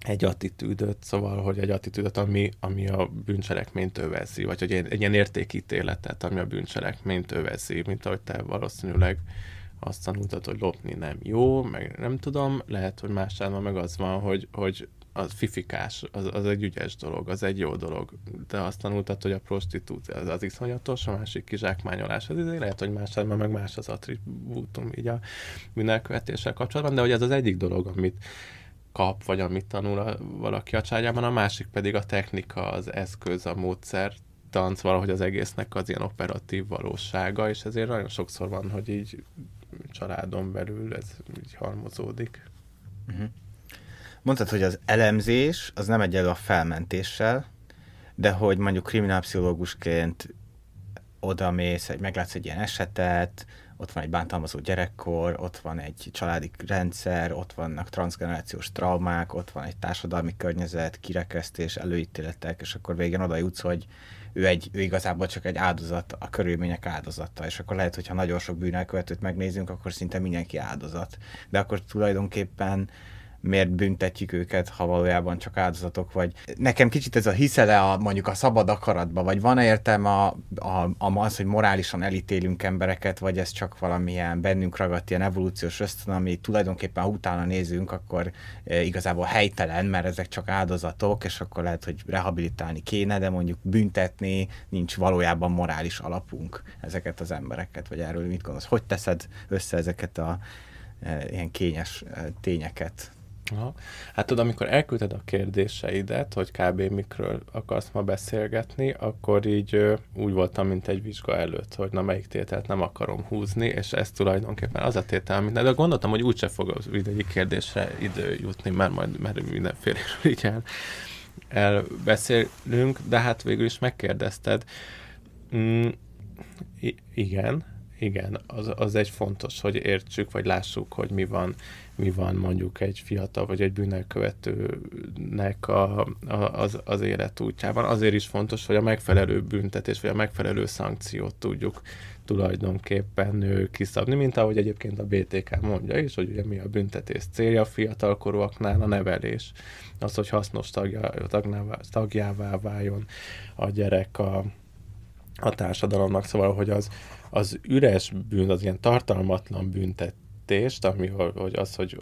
egy attitűdöt, szóval, hogy egy attitűdöt, ami, ami a bűncselekményt övezi, vagy hogy egy, ilyen értékítéletet, ami a bűncselekményt övezi, mint ahogy te valószínűleg azt tanultad, hogy lopni nem jó, meg nem tudom, lehet, hogy más meg az van, hogy, hogy az fifikás, az, az egy ügyes dolog, az egy jó dolog. De azt tanultad, hogy a prostitúció az, az iszonyatos, a másik kizsákmányolás, az izé lehet, hogy más meg más az attribútum így a bűnelkövetéssel kapcsolatban, de hogy ez az egyik dolog, amit kap, vagy amit tanul a, valaki a családjában, a másik pedig a technika, az eszköz, a módszer, tanc valahogy az egésznek az ilyen operatív valósága, és ezért nagyon sokszor van, hogy így családon belül ez így halmozódik. Uh-huh. Mondtad, hogy az elemzés az nem egyenlő a felmentéssel, de hogy mondjuk kriminálpszichológusként oda mész, meglátsz egy ilyen esetet, ott van egy bántalmazó gyerekkor, ott van egy családi rendszer, ott vannak transgenerációs traumák, ott van egy társadalmi környezet, kirekesztés, előítéletek, és akkor végén oda jutsz, hogy ő, egy, ő igazából csak egy áldozat, a körülmények áldozata, és akkor lehet, hogyha nagyon sok bűnelkövetőt megnézünk, akkor szinte mindenki áldozat. De akkor tulajdonképpen miért büntetjük őket, ha valójában csak áldozatok vagy. Nekem kicsit ez a hiszele a, mondjuk a szabad akaratba, vagy van-e értelme a, a, a, az, hogy morálisan elítélünk embereket, vagy ez csak valamilyen bennünk ragadt ilyen evolúciós ösztön, ami tulajdonképpen ha utána nézünk, akkor e, igazából helytelen, mert ezek csak áldozatok, és akkor lehet, hogy rehabilitálni kéne, de mondjuk büntetni nincs valójában morális alapunk ezeket az embereket, vagy erről mit gondolsz? Hogy teszed össze ezeket a e, ilyen kényes e, tényeket? Aha. Hát tudod, amikor elküldted a kérdéseidet, hogy kb. mikről akarsz ma beszélgetni, akkor így ö, úgy voltam, mint egy vizsga előtt, hogy na melyik tételt nem akarom húzni, és ez tulajdonképpen az a tétel, amit de gondoltam, hogy úgyse fog az mindegyik kérdésre idő jutni, mert majd mert mindenféle így el elbeszélünk, de hát végül is megkérdezted. Mm, igen, igen, az, az egy fontos, hogy értsük, vagy lássuk, hogy mi van, mi van mondjuk egy fiatal vagy egy bűnelkövetőnek a, a, az, az életútjában. Azért is fontos, hogy a megfelelő büntetés, vagy a megfelelő szankciót tudjuk tulajdonképpen kiszabni, mint ahogy egyébként a BTK mondja is, hogy ugye mi a büntetés célja a fiatalkorúaknál a nevelés. Az, hogy hasznos tagja, tagnává, tagjává váljon a gyerek a, a társadalomnak, szóval, hogy az, az üres bűn, az ilyen tartalmatlan büntetést, ami hogy az, hogy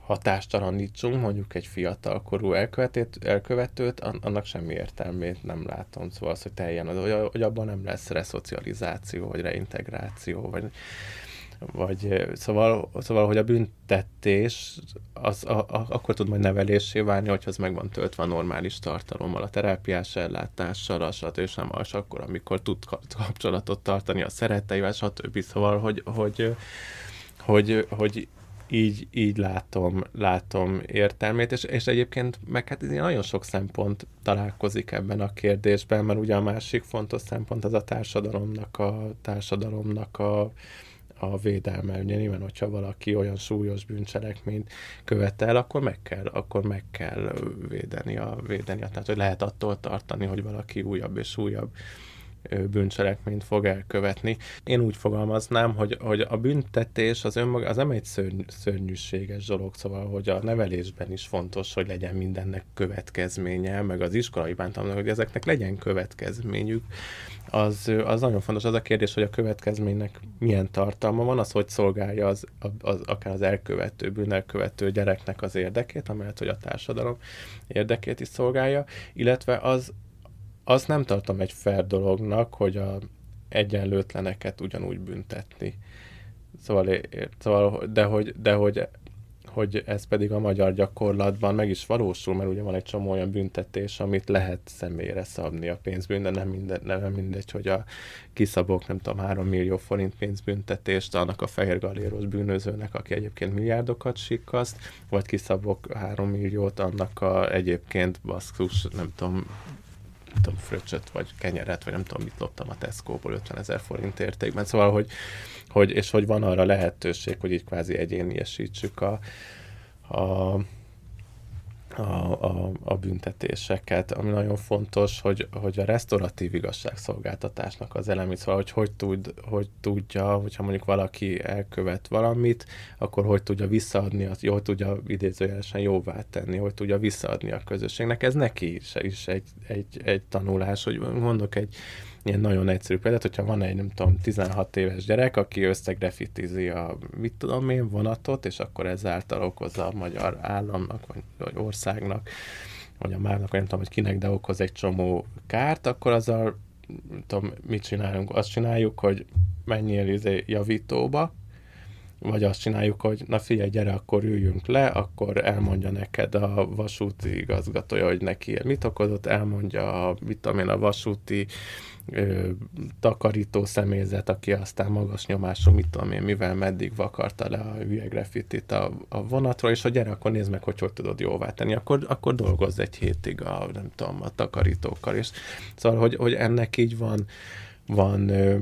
hatástalanítsunk mondjuk egy fiatalkorú elkövetőt, elkövetőt, annak semmi értelmét nem látom. Szóval az, hogy teljen, hogy, abban nem lesz reszocializáció, vagy reintegráció, vagy, vagy szóval, szóval, hogy a büntetés az a, a, akkor tud majd nevelésé válni, hogyha az meg van töltve a normális tartalommal, a terápiás ellátással, a stb. és az akkor, amikor tud kapcsolatot tartani a szeretteivel, stb. Szóval, hogy, hogy, hogy, hogy így, így látom, látom értelmét, és, és egyébként meg hát nagyon sok szempont találkozik ebben a kérdésben, mert ugye a másik fontos szempont az a társadalomnak a, társadalomnak a, a védelme. Ugye nyilván, hogyha valaki olyan súlyos bűncselekményt követel, akkor meg kell, akkor meg kell védeni a, védeni a tehát hogy lehet attól tartani, hogy valaki újabb és újabb bűncselekményt fog elkövetni. Én úgy fogalmaznám, hogy, hogy a büntetés az önmaga, az nem egy szörny, szörnyűséges dolog, szóval, hogy a nevelésben is fontos, hogy legyen mindennek következménye, meg az iskolai bántalomnak, hogy ezeknek legyen következményük. Az, az nagyon fontos. Az a kérdés, hogy a következménynek milyen tartalma van, az hogy szolgálja az, az, akár az elkövető, bűnelkövető gyereknek az érdekét, amelyet, hogy a társadalom érdekét is szolgálja, illetve az, azt nem tartom egy fair dolognak, hogy a egyenlőtleneket ugyanúgy büntetni. Szóval, szóval de, hogy, de hogy, hogy ez pedig a magyar gyakorlatban meg is valósul, mert ugye van egy csomó olyan büntetés, amit lehet személyre szabni a pénzbűn, de nem, minden, nem mindegy, hogy a kiszabok, nem tudom, 3 millió forint pénzbüntetést annak a fehér galéros bűnözőnek, aki egyébként milliárdokat sikkaszt, vagy kiszabok 3 milliót annak a egyébként baszkus, nem tudom, nem tudom, fröccsöt, vagy kenyeret, vagy nem tudom, mit loptam a Tesco-ból 50 ezer forint értékben. Szóval, hogy, hogy, és hogy van arra lehetőség, hogy így kvázi egyéniesítsük a, a a, a, a büntetéseket, ami nagyon fontos, hogy, hogy a restauratív igazságszolgáltatásnak az elemi, szóval hogy hogy, tud, hogy tudja, hogyha mondjuk valaki elkövet valamit, akkor hogy tudja visszaadni, azt, hogy tudja idézőjelesen jóvá tenni, hogy tudja visszaadni a közösségnek. Ez neki is, is egy, egy, egy tanulás, hogy mondok egy, ilyen nagyon egyszerű példát, hogyha van egy, nem tudom, 16 éves gyerek, aki összegrafitizi a, mit tudom én, vonatot, és akkor ezáltal okozza a magyar államnak, vagy, vagy országnak, vagy a márnak, nem tudom, hogy kinek, de okoz egy csomó kárt, akkor azzal, tudom, mit csinálunk? Azt csináljuk, hogy menjél izé javítóba, vagy azt csináljuk, hogy na figyelj, gyere, akkor üljünk le, akkor elmondja neked a vasúti igazgatója, hogy neki mit okozott, elmondja mit tudom én, a vasúti ö, takarító személyzet, aki aztán magas nyomású, mit tudom én, mivel meddig vakarta le a hülye a, a vonatról, és hogy gyere, akkor nézd meg, hogy hogy tudod jóvá tenni, akkor, akkor dolgozz egy hétig a, nem tudom, a takarítókkal, és szóval, hogy, hogy ennek így van, van ö,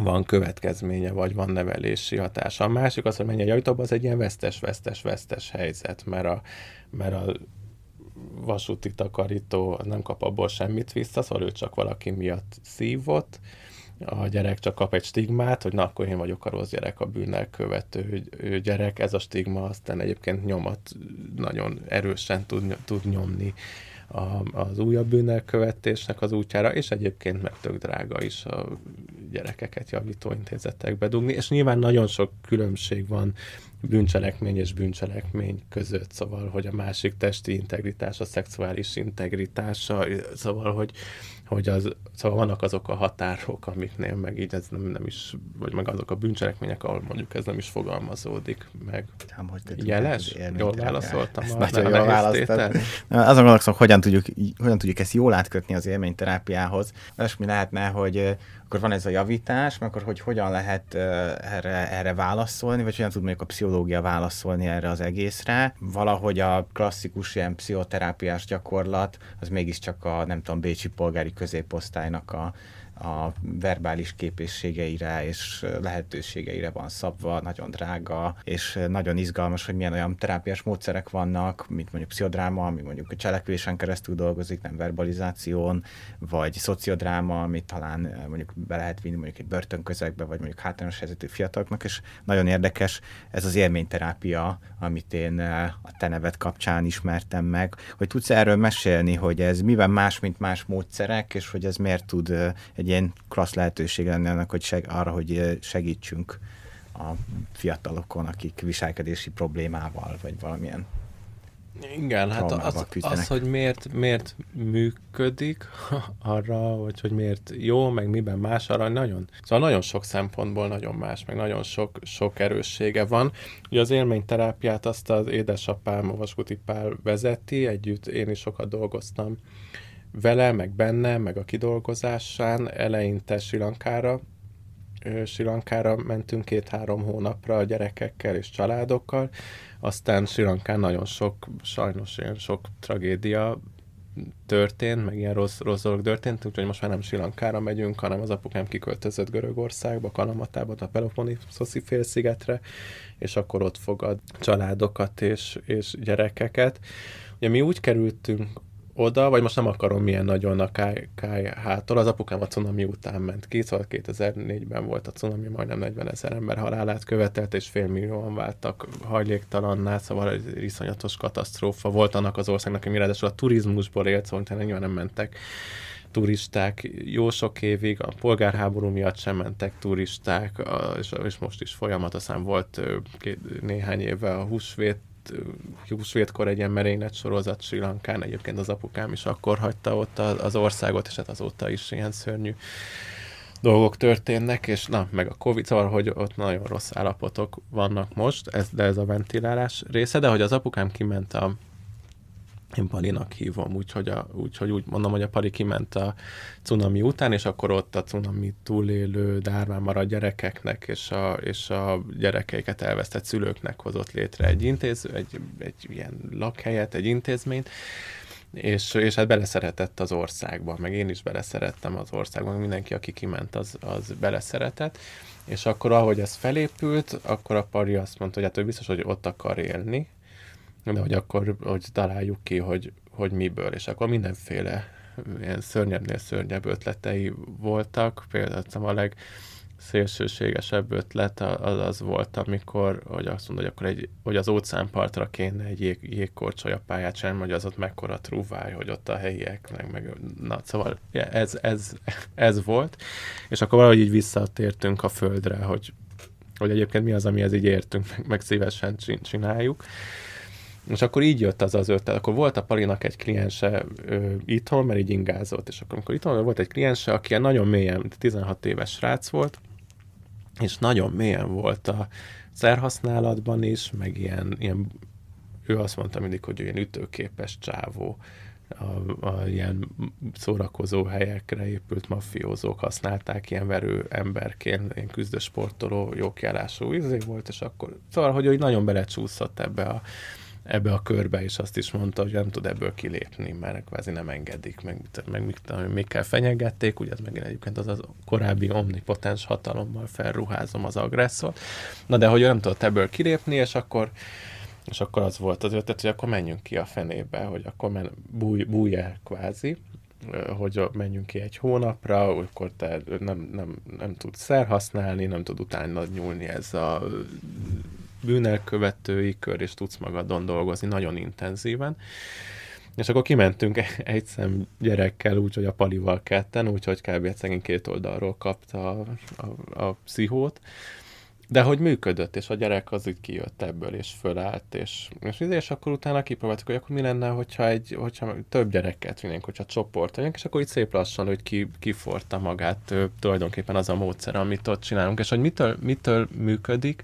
van következménye, vagy van nevelési hatása. A másik az, hogy menjen javítóba, az egy ilyen vesztes-vesztes-vesztes helyzet, mert a, mert a vasúti takarító nem kap abból semmit vissza, szóval ő csak valaki miatt szívott, a gyerek csak kap egy stigmát, hogy na akkor én vagyok a rossz gyerek, a bűnnel követő gyerek. Ez a stigma aztán egyébként nyomat nagyon erősen tud, tud nyomni a, az újabb bűnelkövetésnek az útjára, és egyébként meg tök drága is a gyerekeket javító intézetekbe dugni, és nyilván nagyon sok különbség van bűncselekmény és bűncselekmény között, szóval, hogy a másik testi integritás, a szexuális integritása, szóval, hogy hogy az, szóval vannak azok a határok, amiknél meg így ez nem, nem is, vagy meg azok a bűncselekmények, ahol mondjuk ez nem is fogalmazódik meg. Nem, hogy te Jeles? Jól válaszoltam ezt a nagyon jól választottam. Azon gondolkozom, hogyan tudjuk, hogyan tudjuk ezt jól átkötni az élményterápiához. mi lehetne, hogy akkor van ez a javítás, mert akkor hogy hogyan lehet erre, erre válaszolni, vagy hogyan tud mondjuk a pszichológia válaszolni erre az egészre. Valahogy a klasszikus ilyen pszichoterápiás gyakorlat, az mégiscsak a, nem tudom, Bécsi polgári középosztálynak a, a verbális képességeire és lehetőségeire van szabva, nagyon drága, és nagyon izgalmas, hogy milyen olyan terápiás módszerek vannak, mint mondjuk pszichodráma, ami mondjuk a cselekvésen keresztül dolgozik, nem verbalizáción, vagy szociodráma, amit talán eh, mondjuk be lehet vinni mondjuk egy börtönközegbe, vagy mondjuk hátrányos helyzetű fiataloknak, és nagyon érdekes ez az élményterápia, amit én eh, a te neved kapcsán ismertem meg, hogy tudsz erről mesélni, hogy ez miben más, mint más módszerek, és hogy ez miért tud eh, egy ilyen klassz lehetőség lenne annak, hogy seg, arra, hogy segítsünk a fiatalokon, akik viselkedési problémával, vagy valamilyen igen, hát az, az, hogy miért, miért működik arra, vagy hogy miért jó, meg miben más, arra nagyon, szóval nagyon sok szempontból nagyon más, meg nagyon sok, sok erőssége van. Ugye az élményterápiát azt az édesapám, Vaskuti Pál vezeti, együtt én is sokat dolgoztam vele, meg benne, meg a kidolgozásán, eleinte Sri Lankára, Sri Lankára mentünk két-három hónapra a gyerekekkel és családokkal, aztán Sri Lankán nagyon sok, sajnos ilyen sok tragédia történt, meg ilyen rossz, rossz dolog történt, úgyhogy most már nem Sri Lankára megyünk, hanem az apukám kiköltözött Görögországba, Kalamatába, a Peloponnesoszi félszigetre, és akkor ott fogad családokat és, és gyerekeket. Ugye mi úgy kerültünk oda, vagy most nem akarom milyen nagyon a hától. Az apukám a cunami után ment ki, szóval 2004-ben volt a cunami, majdnem 40 ezer ember halálát követelt, és félmillióan váltak hajléktalanná, szóval egy iszonyatos katasztrófa volt annak az országnak, ami ráadásul a turizmusból élt, szóval nyilván nem mentek turisták jó sok évig, a polgárháború miatt sem mentek turisták, és, és most is folyamatosan volt néhány éve a húsvét húsvétkor egy ilyen merénylet sorozat Sri Lankán, egyébként az apukám is akkor hagyta ott az országot, és hát azóta is ilyen szörnyű dolgok történnek, és na, meg a Covid, szóval, hogy ott nagyon rossz állapotok vannak most, ez, de ez a ventilálás része, de hogy az apukám kiment a én Palinak hívom, úgyhogy, a, úgyhogy úgy mondom, hogy a Pali kiment a cunami után, és akkor ott a cunami túlélő dármán maradt gyerekeknek és a, és a gyerekeiket elvesztett szülőknek hozott létre egy intéző, egy, egy ilyen lakhelyet, egy intézményt, és, és hát beleszeretett az országba, meg én is beleszerettem az országban, mindenki, aki kiment, az, az beleszeretett, és akkor ahogy ez felépült, akkor a Pari azt mondta, hogy hát ő biztos, hogy ott akar élni, de hogy akkor hogy találjuk ki, hogy, hogy miből, és akkor mindenféle ilyen szörnyebbnél szörnyebb ötletei voltak, például a leg szélsőségesebb ötlet az, az volt, amikor, hogy azt mondod, hogy akkor egy, hogy az óceánpartra kéne egy jég, jégkorcsolya pályát sem, hogy az ott mekkora trúváj, hogy ott a helyiek, meg, meg na, szóval ez, ez, ez volt, és akkor valahogy így visszatértünk a földre, hogy, hogy egyébként mi az, amihez így értünk, meg, meg szívesen csináljuk. És akkor így jött az az ötlet. Akkor volt a Palinak egy kliense ö, itthon, mert így ingázott, és akkor amikor itthon volt egy kliense, aki nagyon mélyen, 16 éves srác volt, és nagyon mélyen volt a szerhasználatban is, meg ilyen, ilyen ő azt mondta mindig, hogy ilyen ütőképes csávó, a, a ilyen szórakozó helyekre épült mafiózók használták ilyen verő emberként, ilyen küzdősportoló, jókiállású izé volt, és akkor szóval, hogy ő nagyon belecsúszott ebbe a, ebbe a körbe, és azt is mondta, hogy nem tud ebből kilépni, mert kvázi nem engedik, meg, meg még kell fenyegették, ugye ez meg egyébként az, az korábbi omnipotens hatalommal felruházom az agresszort. Na de hogy nem tudott ebből kilépni, és akkor és akkor az volt az ötlet, hogy akkor menjünk ki a fenébe, hogy akkor men, búj, bújj el kvázi, hogy menjünk ki egy hónapra, akkor te nem, nem, nem tudsz szer használni, nem tud utána nyúlni ez a bűnelkövetői kör, és tudsz magadon dolgozni nagyon intenzíven. És akkor kimentünk egy szem gyerekkel, úgyhogy a palival ketten, úgyhogy kb. szegény két oldalról kapta a, a, a pszichót. De hogy működött, és a gyerek az úgy kijött ebből, és fölállt, és, és, és akkor utána kipróbáltuk, hogy akkor mi lenne, hogyha, egy, hogyha több gyereket vinnénk, hogyha csoport vagyunk, és akkor itt szép lassan, hogy ki, kiforta magát ő, tulajdonképpen az a módszer, amit ott csinálunk, és hogy mitől, mitől működik,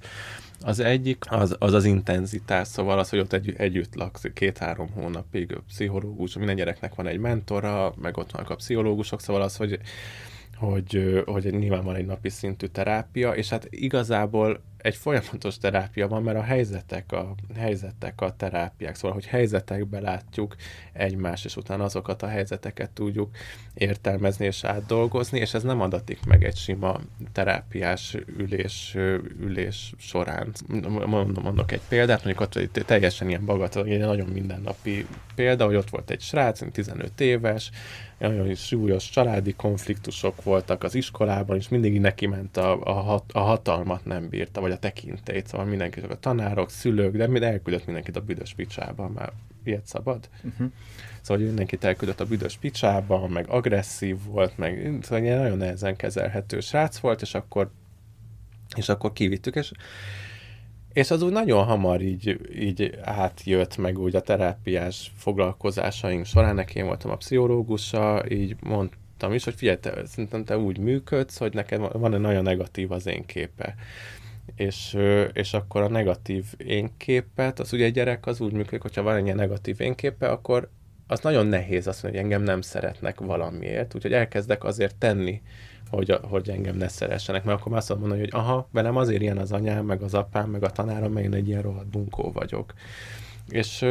az egyik az az, az intenzitás, szóval az, hogy ott egy, együtt laksz két-három hónapig, pszichológus, minden gyereknek van egy mentora, meg ott vannak a pszichológusok, szóval az, hogy hogy, hogy nyilván van egy napi szintű terápia, és hát igazából egy folyamatos terápia van, mert a helyzetek a, helyzetek a terápiák, szóval, hogy helyzetekbe látjuk egymást, és utána azokat a helyzeteket tudjuk értelmezni és átdolgozni, és ez nem adatik meg egy sima terápiás ülés, ülés során. Mondok egy példát, mondjuk ott teljesen ilyen bagatal, egy nagyon mindennapi példa, hogy ott volt egy srác, 15 éves, nagyon súlyos családi konfliktusok voltak az iskolában, és mindig neki ment a, a, hat, a hatalmat nem bírta, vagy a tekintélyt, szóval mindenki, a tanárok, szülők, de mind elküldött mindenkit a büdös picsába, már ilyet szabad. Uh-huh. Szóval mindenkit elküldött a büdös picsába, meg agresszív volt, meg szóval ilyen nagyon nehezen kezelhető srác volt, és akkor és akkor kivittük, és és az úgy nagyon hamar így, így átjött meg úgy a terápiás foglalkozásaink során, neki én voltam a pszichológusa, így mondtam is, hogy figyelj, te, szerintem te úgy működsz, hogy neked van egy nagyon negatív az én képe. És, és akkor a negatív én képet, az ugye egy gyerek az úgy működik, hogyha van egy negatív én képe, akkor az nagyon nehéz azt mondani, hogy engem nem szeretnek valamiért, úgyhogy elkezdek azért tenni hogy, hogy engem ne szeressenek, mert akkor már azt mondani, hogy aha, velem azért ilyen az anyám, meg az apám, meg a tanárom, mert én egy ilyen rohadt bunkó vagyok. És,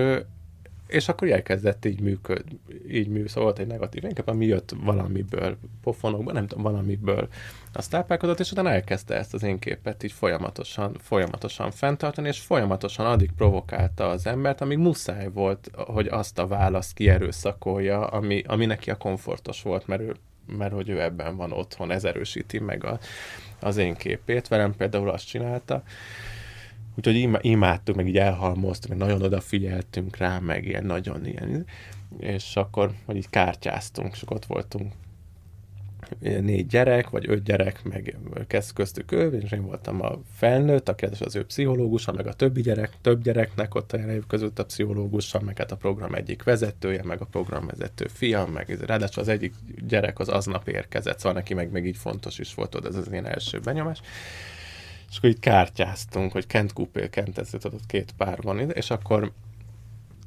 és akkor elkezdett így működ, így mű, szóval volt egy negatív, inkább ami jött valamiből, pofonokban, nem tudom, valamiből azt táplálkozott, és utána elkezdte ezt az én képet így folyamatosan, folyamatosan fenntartani, és folyamatosan addig provokálta az embert, amíg muszáj volt, hogy azt a választ kierőszakolja, ami, ami neki a komfortos volt, mert ő mert hogy ő ebben van otthon, ez erősíti meg a, az én képét. Velem például azt csinálta, úgyhogy imádtuk, meg így elhalmoztuk, meg nagyon odafigyeltünk rá, meg ilyen nagyon ilyen, és akkor, hogy így kártyáztunk, és ott voltunk négy gyerek, vagy öt gyerek, meg kezd köztük ő, és én voltam a felnőtt, aki az ő pszichológusa, meg a többi gyerek, több gyereknek ott a között a pszichológusa, meg hát a program egyik vezetője, meg a programvezető fia, meg ráadásul az egyik gyerek az aznap érkezett, szóval neki meg, meg így fontos is volt, ez az én első benyomás. És akkor így kártyáztunk, hogy Kent Kupél, Kent, ez ott két pár van, és akkor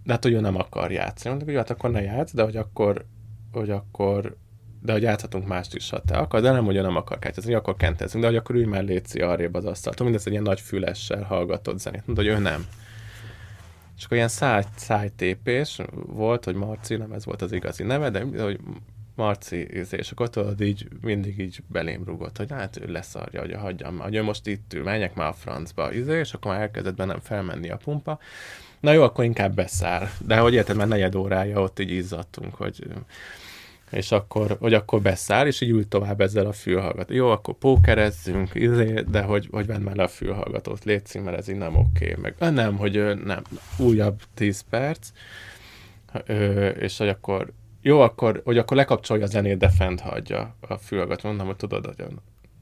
de hát, hogy ő nem akar játszani. Mondjuk, hogy hát akkor ne játsz, de hogy akkor, hogy akkor de hogy játhatunk mást is, ha te akar, de nem, hogy nem akar kártyázni, akkor kentezünk, de hogy akkor ülj már létszi arrébb az asztaltól, mindez egy ilyen nagy fülessel hallgatott zenét, mondta, hogy ő nem. És akkor ilyen száj, szájtépés volt, hogy Marci, nem ez volt az igazi neve, de hogy Marci, és akkor tudod, így mindig így belém rúgott, hogy hát ő leszarja, hogy hagyjam, hogy ő most itt ül, menjek már a francba, izé, és akkor már elkezdett bennem felmenni a pumpa. Na jó, akkor inkább beszáll. De hogy érted, már negyed órája ott így izzadtunk, hogy és akkor, hogy akkor beszáll, és így ült tovább ezzel a fülhallgató. Jó, akkor pókerezzünk, izé, de hogy, hogy vedd már le a fülhallgatót, létszik, mert ez így nem oké. Okay. Meg nem, hogy nem, újabb 10 perc, és hogy akkor jó, akkor, hogy akkor lekapcsolja a zenét, de fent hagyja a fülhallgatót. Mondom, hogy tudod, hogy a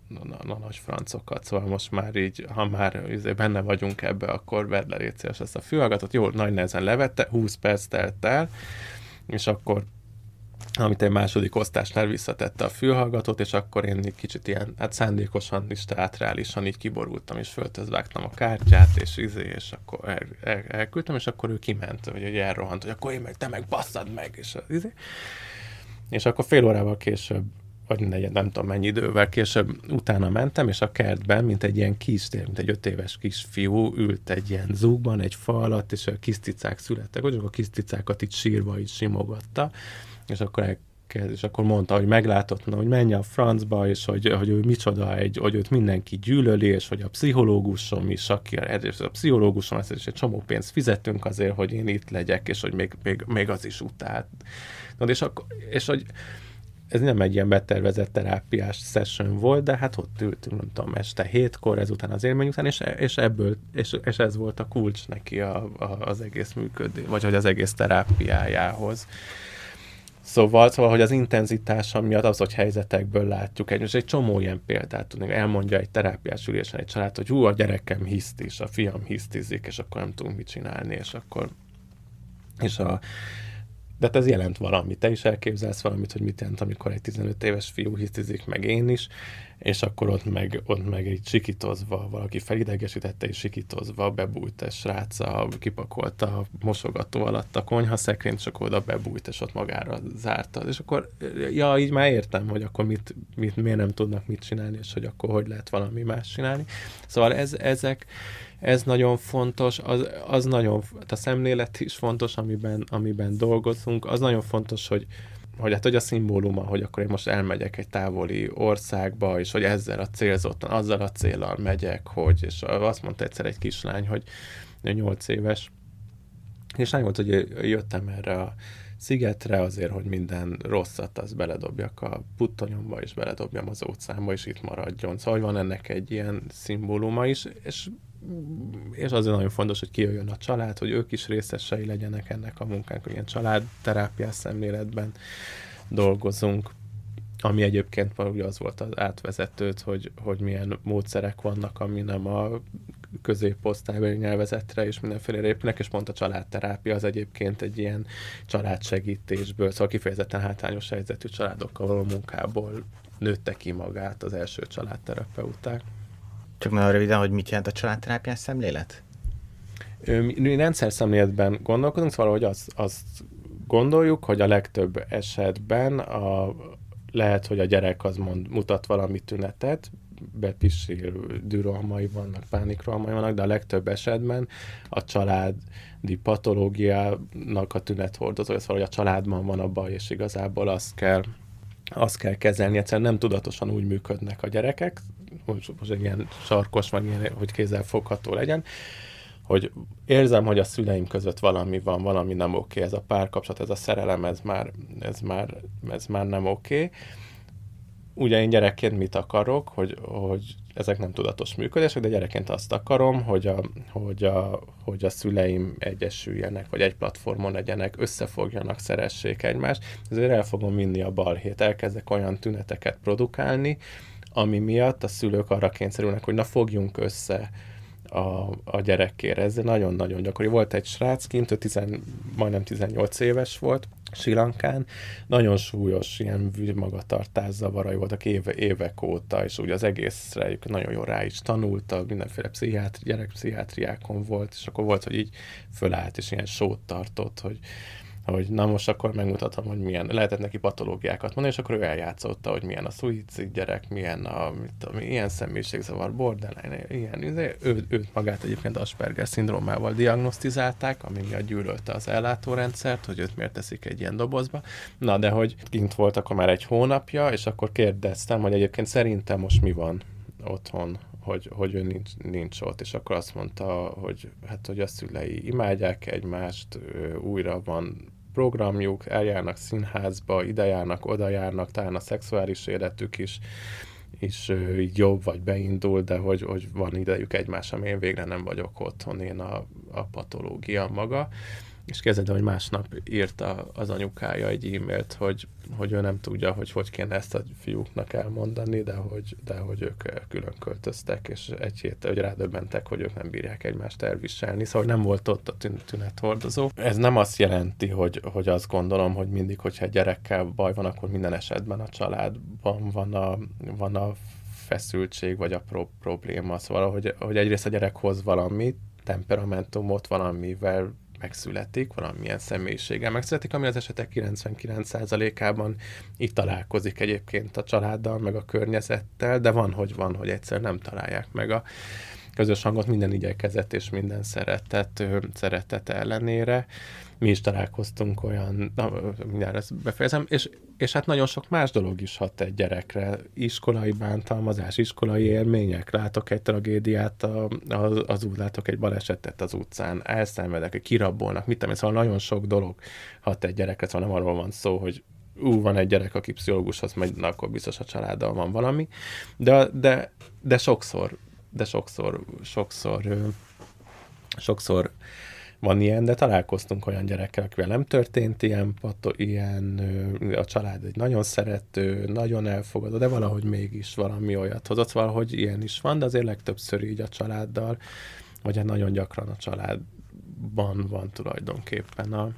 na, na, na, nagy francokat, szóval most már így, ha már izé, benne vagyunk ebbe, akkor vedd le ezt a fülhallgatót. Jó, nagy nehezen levette, 20 perc telt el, és akkor amit egy második osztásnál visszatette a fülhallgatót, és akkor én egy kicsit ilyen, hát szándékosan is teátrálisan így kiborultam, és föltözvágtam a kártyát, és izé, és akkor el, el, elküldtem, és akkor ő kiment, hogy, hogy elrohant, hogy akkor én meg, te meg basszad meg, és izé. És akkor fél órával később vagy negyed, nem tudom mennyi idővel később utána mentem, és a kertben, mint egy ilyen kis, mint egy öt éves kis fiú, ült egy ilyen zúgban, egy fa alatt, és a kis cicák születtek, hogy a kis cicákat itt sírva is simogatta, és akkor elkezd, és akkor mondta, hogy meglátott, hogy menj a francba, és hogy, hogy ő micsoda, egy, hogy őt mindenki gyűlöli, és hogy a pszichológusom is, aki a pszichológusom, ezt is egy csomó pénzt fizetünk azért, hogy én itt legyek, és hogy még, még, még az is utált. Na, és, akkor, és hogy ez nem egy ilyen betervezett terápiás session volt, de hát ott ültünk, nem tudom, este hétkor, ezután az élmény után, és, és ebből, és, és ez volt a kulcs neki a, a, az egész működés, vagy hogy az egész terápiájához. Szóval, szóval, hogy az intenzitása miatt az, hogy helyzetekből látjuk egy, és egy csomó ilyen példát tudni. Elmondja egy terápiás ülésen egy család, hogy hú, a gyerekem hisztis, a fiam hisztizik, és akkor nem tudunk mit csinálni, és akkor és a, de hát ez jelent valami. Te is elképzelsz valamit, hogy mit jelent, amikor egy 15 éves fiú hitizik, meg én is, és akkor ott meg, ott meg egy sikítozva, valaki felidegesítette, és sikítozva bebújt egy sráca, kipakolta a mosogató alatt a konyha szekrényt, és akkor oda bebújt, és ott magára zárta. És akkor, ja, így már értem, hogy akkor mit, mit, miért nem tudnak mit csinálni, és hogy akkor hogy lehet valami más csinálni. Szóval ez, ezek, ez nagyon fontos, az, az nagyon, a szemlélet is fontos, amiben, amiben dolgozunk, az nagyon fontos, hogy, hogy hát hogy a szimbóluma, hogy akkor én most elmegyek egy távoli országba, és hogy ezzel a célzottan, azzal a célral megyek, hogy, és azt mondta egyszer egy kislány, hogy 8 éves, és lány volt, hogy jöttem erre a szigetre azért, hogy minden rosszat az beledobjak a puttonyomba, és beledobjam az óceánba, és itt maradjon. Szóval van ennek egy ilyen szimbóluma is, és és azért nagyon fontos, hogy kijöjjön a család, hogy ők is részesei legyenek ennek a munkának, hogy ilyen családterápiás szemléletben dolgozunk, ami egyébként ugye az volt az átvezetőt, hogy, hogy milyen módszerek vannak, ami nem a középosztálybeli nyelvezetre és mindenféle épülnek, és pont a családterápia az egyébként egy ilyen családsegítésből, szóval kifejezetten hátrányos helyzetű családokkal való munkából nőtte ki magát az első családterapeuták. Csak nagyon röviden, hogy mit jelent a családterápiás szemlélet? Mi rendszer szemléletben gondolkodunk, szóval hogy azt, azt gondoljuk, hogy a legtöbb esetben a, lehet, hogy a gyerek az mond, mutat valami tünetet, bepisil, dűrohamai vannak, pánikrohamai vannak, de a legtöbb esetben a családi patológiának a tünethordozója, szóval hogy a családban van a baj, és igazából azt kell azt kell kezelni, egyszerűen nem tudatosan úgy működnek a gyerekek, most, most ilyen sarkos, vagy ilyen, hogy kézzel fogható legyen, hogy érzem, hogy a szüleim között valami van, valami nem oké, ez a párkapcsolat, ez a szerelem, ez már, ez már, ez már nem oké. Ugye én gyerekként mit akarok, hogy, hogy ezek nem tudatos működések, de gyerekként azt akarom, hogy a, hogy a, hogy a szüleim egyesüljenek, vagy egy platformon legyenek, összefogjanak, szeressék egymást. Ezért el fogom vinni a balhét, elkezdek olyan tüneteket produkálni, ami miatt a szülők arra kényszerülnek, hogy na fogjunk össze a, a gyerekére. Ez nagyon-nagyon gyakori. Volt egy srác kint, ő tizen, majdnem 18 éves volt, Sri Lankán, nagyon súlyos ilyen magatartás zavarai voltak éve, évek óta, és úgy az egészre nagyon jól rá is tanulta, mindenféle pszichiátri, gyerekpszichiátriákon volt, és akkor volt, hogy így fölállt, és ilyen sót tartott, hogy hogy na most akkor megmutatom, hogy milyen, lehetett neki patológiákat mondani, és akkor ő eljátszotta, hogy milyen a szuicid gyerek, milyen a, mit tudom, ilyen személyiségzavar, borderline, ilyen, izé. ő, őt magát egyébként Asperger szindrómával diagnosztizálták, ami miatt gyűlölte az ellátórendszert, hogy őt miért teszik egy ilyen dobozba. Na, de hogy kint volt akkor már egy hónapja, és akkor kérdeztem, hogy egyébként szerintem most mi van otthon, hogy, hogy ő nincs, nincs ott, és akkor azt mondta, hogy hát, hogy a szülei imádják egymást, újra van programjuk, eljárnak színházba, ide járnak, oda talán a szexuális életük is, így jobb, vagy beindul, de hogy, hogy van idejük egymás, ami én végre nem vagyok otthon, én a, a patológia maga és kezdett, hogy másnap írta az anyukája egy e-mailt, hogy, hogy ő nem tudja, hogy hogy kéne ezt a fiúknak elmondani, de hogy, de hogy ők külön költöztek, és egy hét, hogy rádöbbentek, hogy ők nem bírják egymást elviselni, szóval nem volt ott a tünethordozó. Ez nem azt jelenti, hogy, hogy azt gondolom, hogy mindig, hogyha egy gyerekkel baj van, akkor minden esetben a családban van a, van a feszültség, vagy a pro- probléma. Szóval, hogy, hogy egyrészt a gyerek hoz valamit, temperamentumot, valamivel megszületik, valamilyen személyiséggel megszületik, ami az esetek 99%-ában itt találkozik egyébként a családdal, meg a környezettel, de van, hogy van, hogy egyszer nem találják meg a közös hangot minden igyekezet és minden szeretet, szeretet ellenére mi is találkoztunk olyan, na, mindjárt ezt befejezem, és, és hát nagyon sok más dolog is hat egy gyerekre. Iskolai bántalmazás, iskolai élmények, látok egy tragédiát a, az, az út, látok egy balesetet az utcán, elszenvedek, kirabolnak, mit tudom, szóval nagyon sok dolog hat egy gyerekre, szóval nem arról van szó, hogy ú, van egy gyerek, aki pszichológushoz megy, na, akkor biztos a családdal van valami, de, de, de sokszor, de sokszor, sokszor, sokszor van ilyen, de találkoztunk olyan gyerekkel, akivel nem történt ilyen, pato, ilyen a család egy nagyon szerető, nagyon elfogadó, de valahogy mégis valami olyat hozott, valahogy ilyen is van, de azért legtöbbször így a családdal, vagy hát nagyon gyakran a családban van tulajdonképpen a,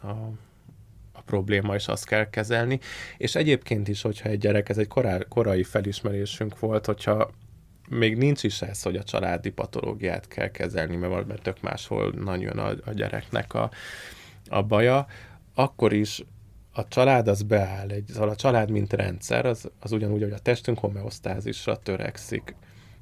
a probléma, és azt kell kezelni. És egyébként is, hogyha egy gyerek, ez egy korá, korai felismerésünk volt, hogyha még nincs is ez, hogy a családi patológiát kell kezelni, mert, mert tök máshol nagyon a, a gyereknek a, a baja, akkor is a család az beáll, egy, szóval a család mint rendszer, az, az ugyanúgy, hogy a testünk homeosztázisra törekszik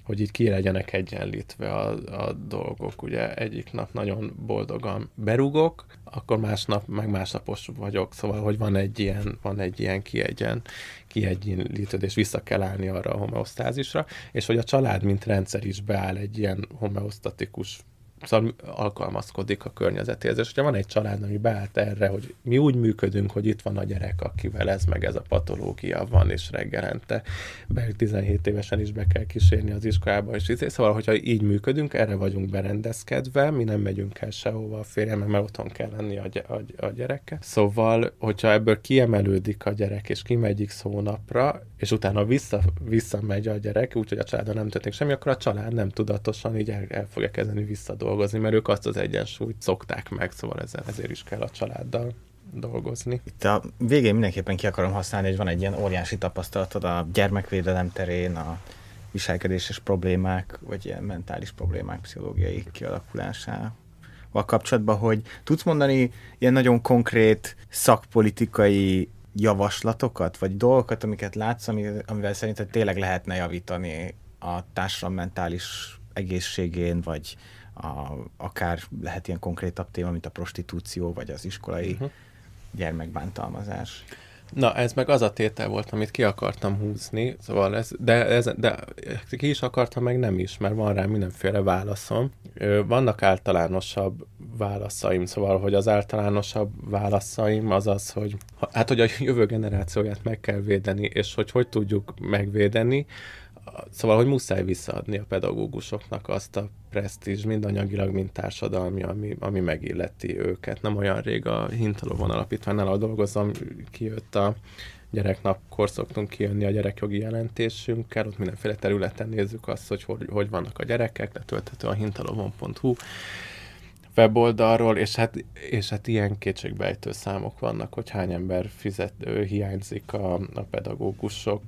hogy itt ki legyenek egyenlítve a, a dolgok. Ugye egyik nap nagyon boldogan berugok, akkor másnap meg másnapos vagyok, szóval, hogy van egy ilyen, van egy ilyen kiegyen, kiegyenlítődés, vissza kell állni arra a homeosztázisra, és hogy a család, mint rendszer is beáll egy ilyen homeosztatikus szóval alkalmazkodik a környezetéhez. És hogyha van egy család, ami beállt erre, hogy mi úgy működünk, hogy itt van a gyerek, akivel ez meg ez a patológia van, és reggelente be 17 évesen is be kell kísérni az iskolába, és így, szóval, hogyha így működünk, erre vagyunk berendezkedve, mi nem megyünk el sehova a férjem, mert otthon kell lenni a, a, a gyereke. Szóval, hogyha ebből kiemelődik a gyerek, és kimegy x hónapra, és utána vissza, visszamegy a gyerek, úgyhogy a családon nem történik semmi, akkor a család nem tudatosan így el, el fogja kezdeni visszadolgozni, mert ők azt az egyensúlyt szokták meg, szóval ezzel, ezért is kell a családdal dolgozni. Itt a végén mindenképpen ki akarom használni, hogy van egy ilyen óriási tapasztalatod a gyermekvédelem terén, a viselkedéses problémák, vagy ilyen mentális problémák pszichológiai kialakulásával kapcsolatban, hogy tudsz mondani ilyen nagyon konkrét szakpolitikai javaslatokat, vagy dolgokat, amiket látsz, amivel szerinted tényleg lehetne javítani a társadalom mentális egészségén, vagy a, akár lehet ilyen konkrétabb téma, mint a prostitúció, vagy az iskolai uh-huh. gyermekbántalmazás. Na, ez meg az a tétel volt, amit ki akartam húzni, szóval ez, de, ez, de ki is akartam, meg nem is, mert van rá mindenféle válaszom. Vannak általánosabb válaszaim, szóval, hogy az általánosabb válaszaim az az, hogy hát, hogy a jövő generációját meg kell védeni, és hogy hogy tudjuk megvédeni, Szóval, hogy muszáj visszaadni a pedagógusoknak azt a presztízs, mind anyagilag, mind társadalmi, ami, ami megilleti őket. Nem olyan rég a Hintalovon alapítványnál, ahol dolgozom, kijött a gyereknapkor szoktunk kijönni a gyerekjogi jelentésünkkel, ott mindenféle területen nézzük azt, hogy hogy, hogy vannak a gyerekek, letölthető a hintalovon.hu, weboldalról, és hát, és hát ilyen kétségbejtő számok vannak, hogy hány ember fizet, hiányzik a, a pedagógusok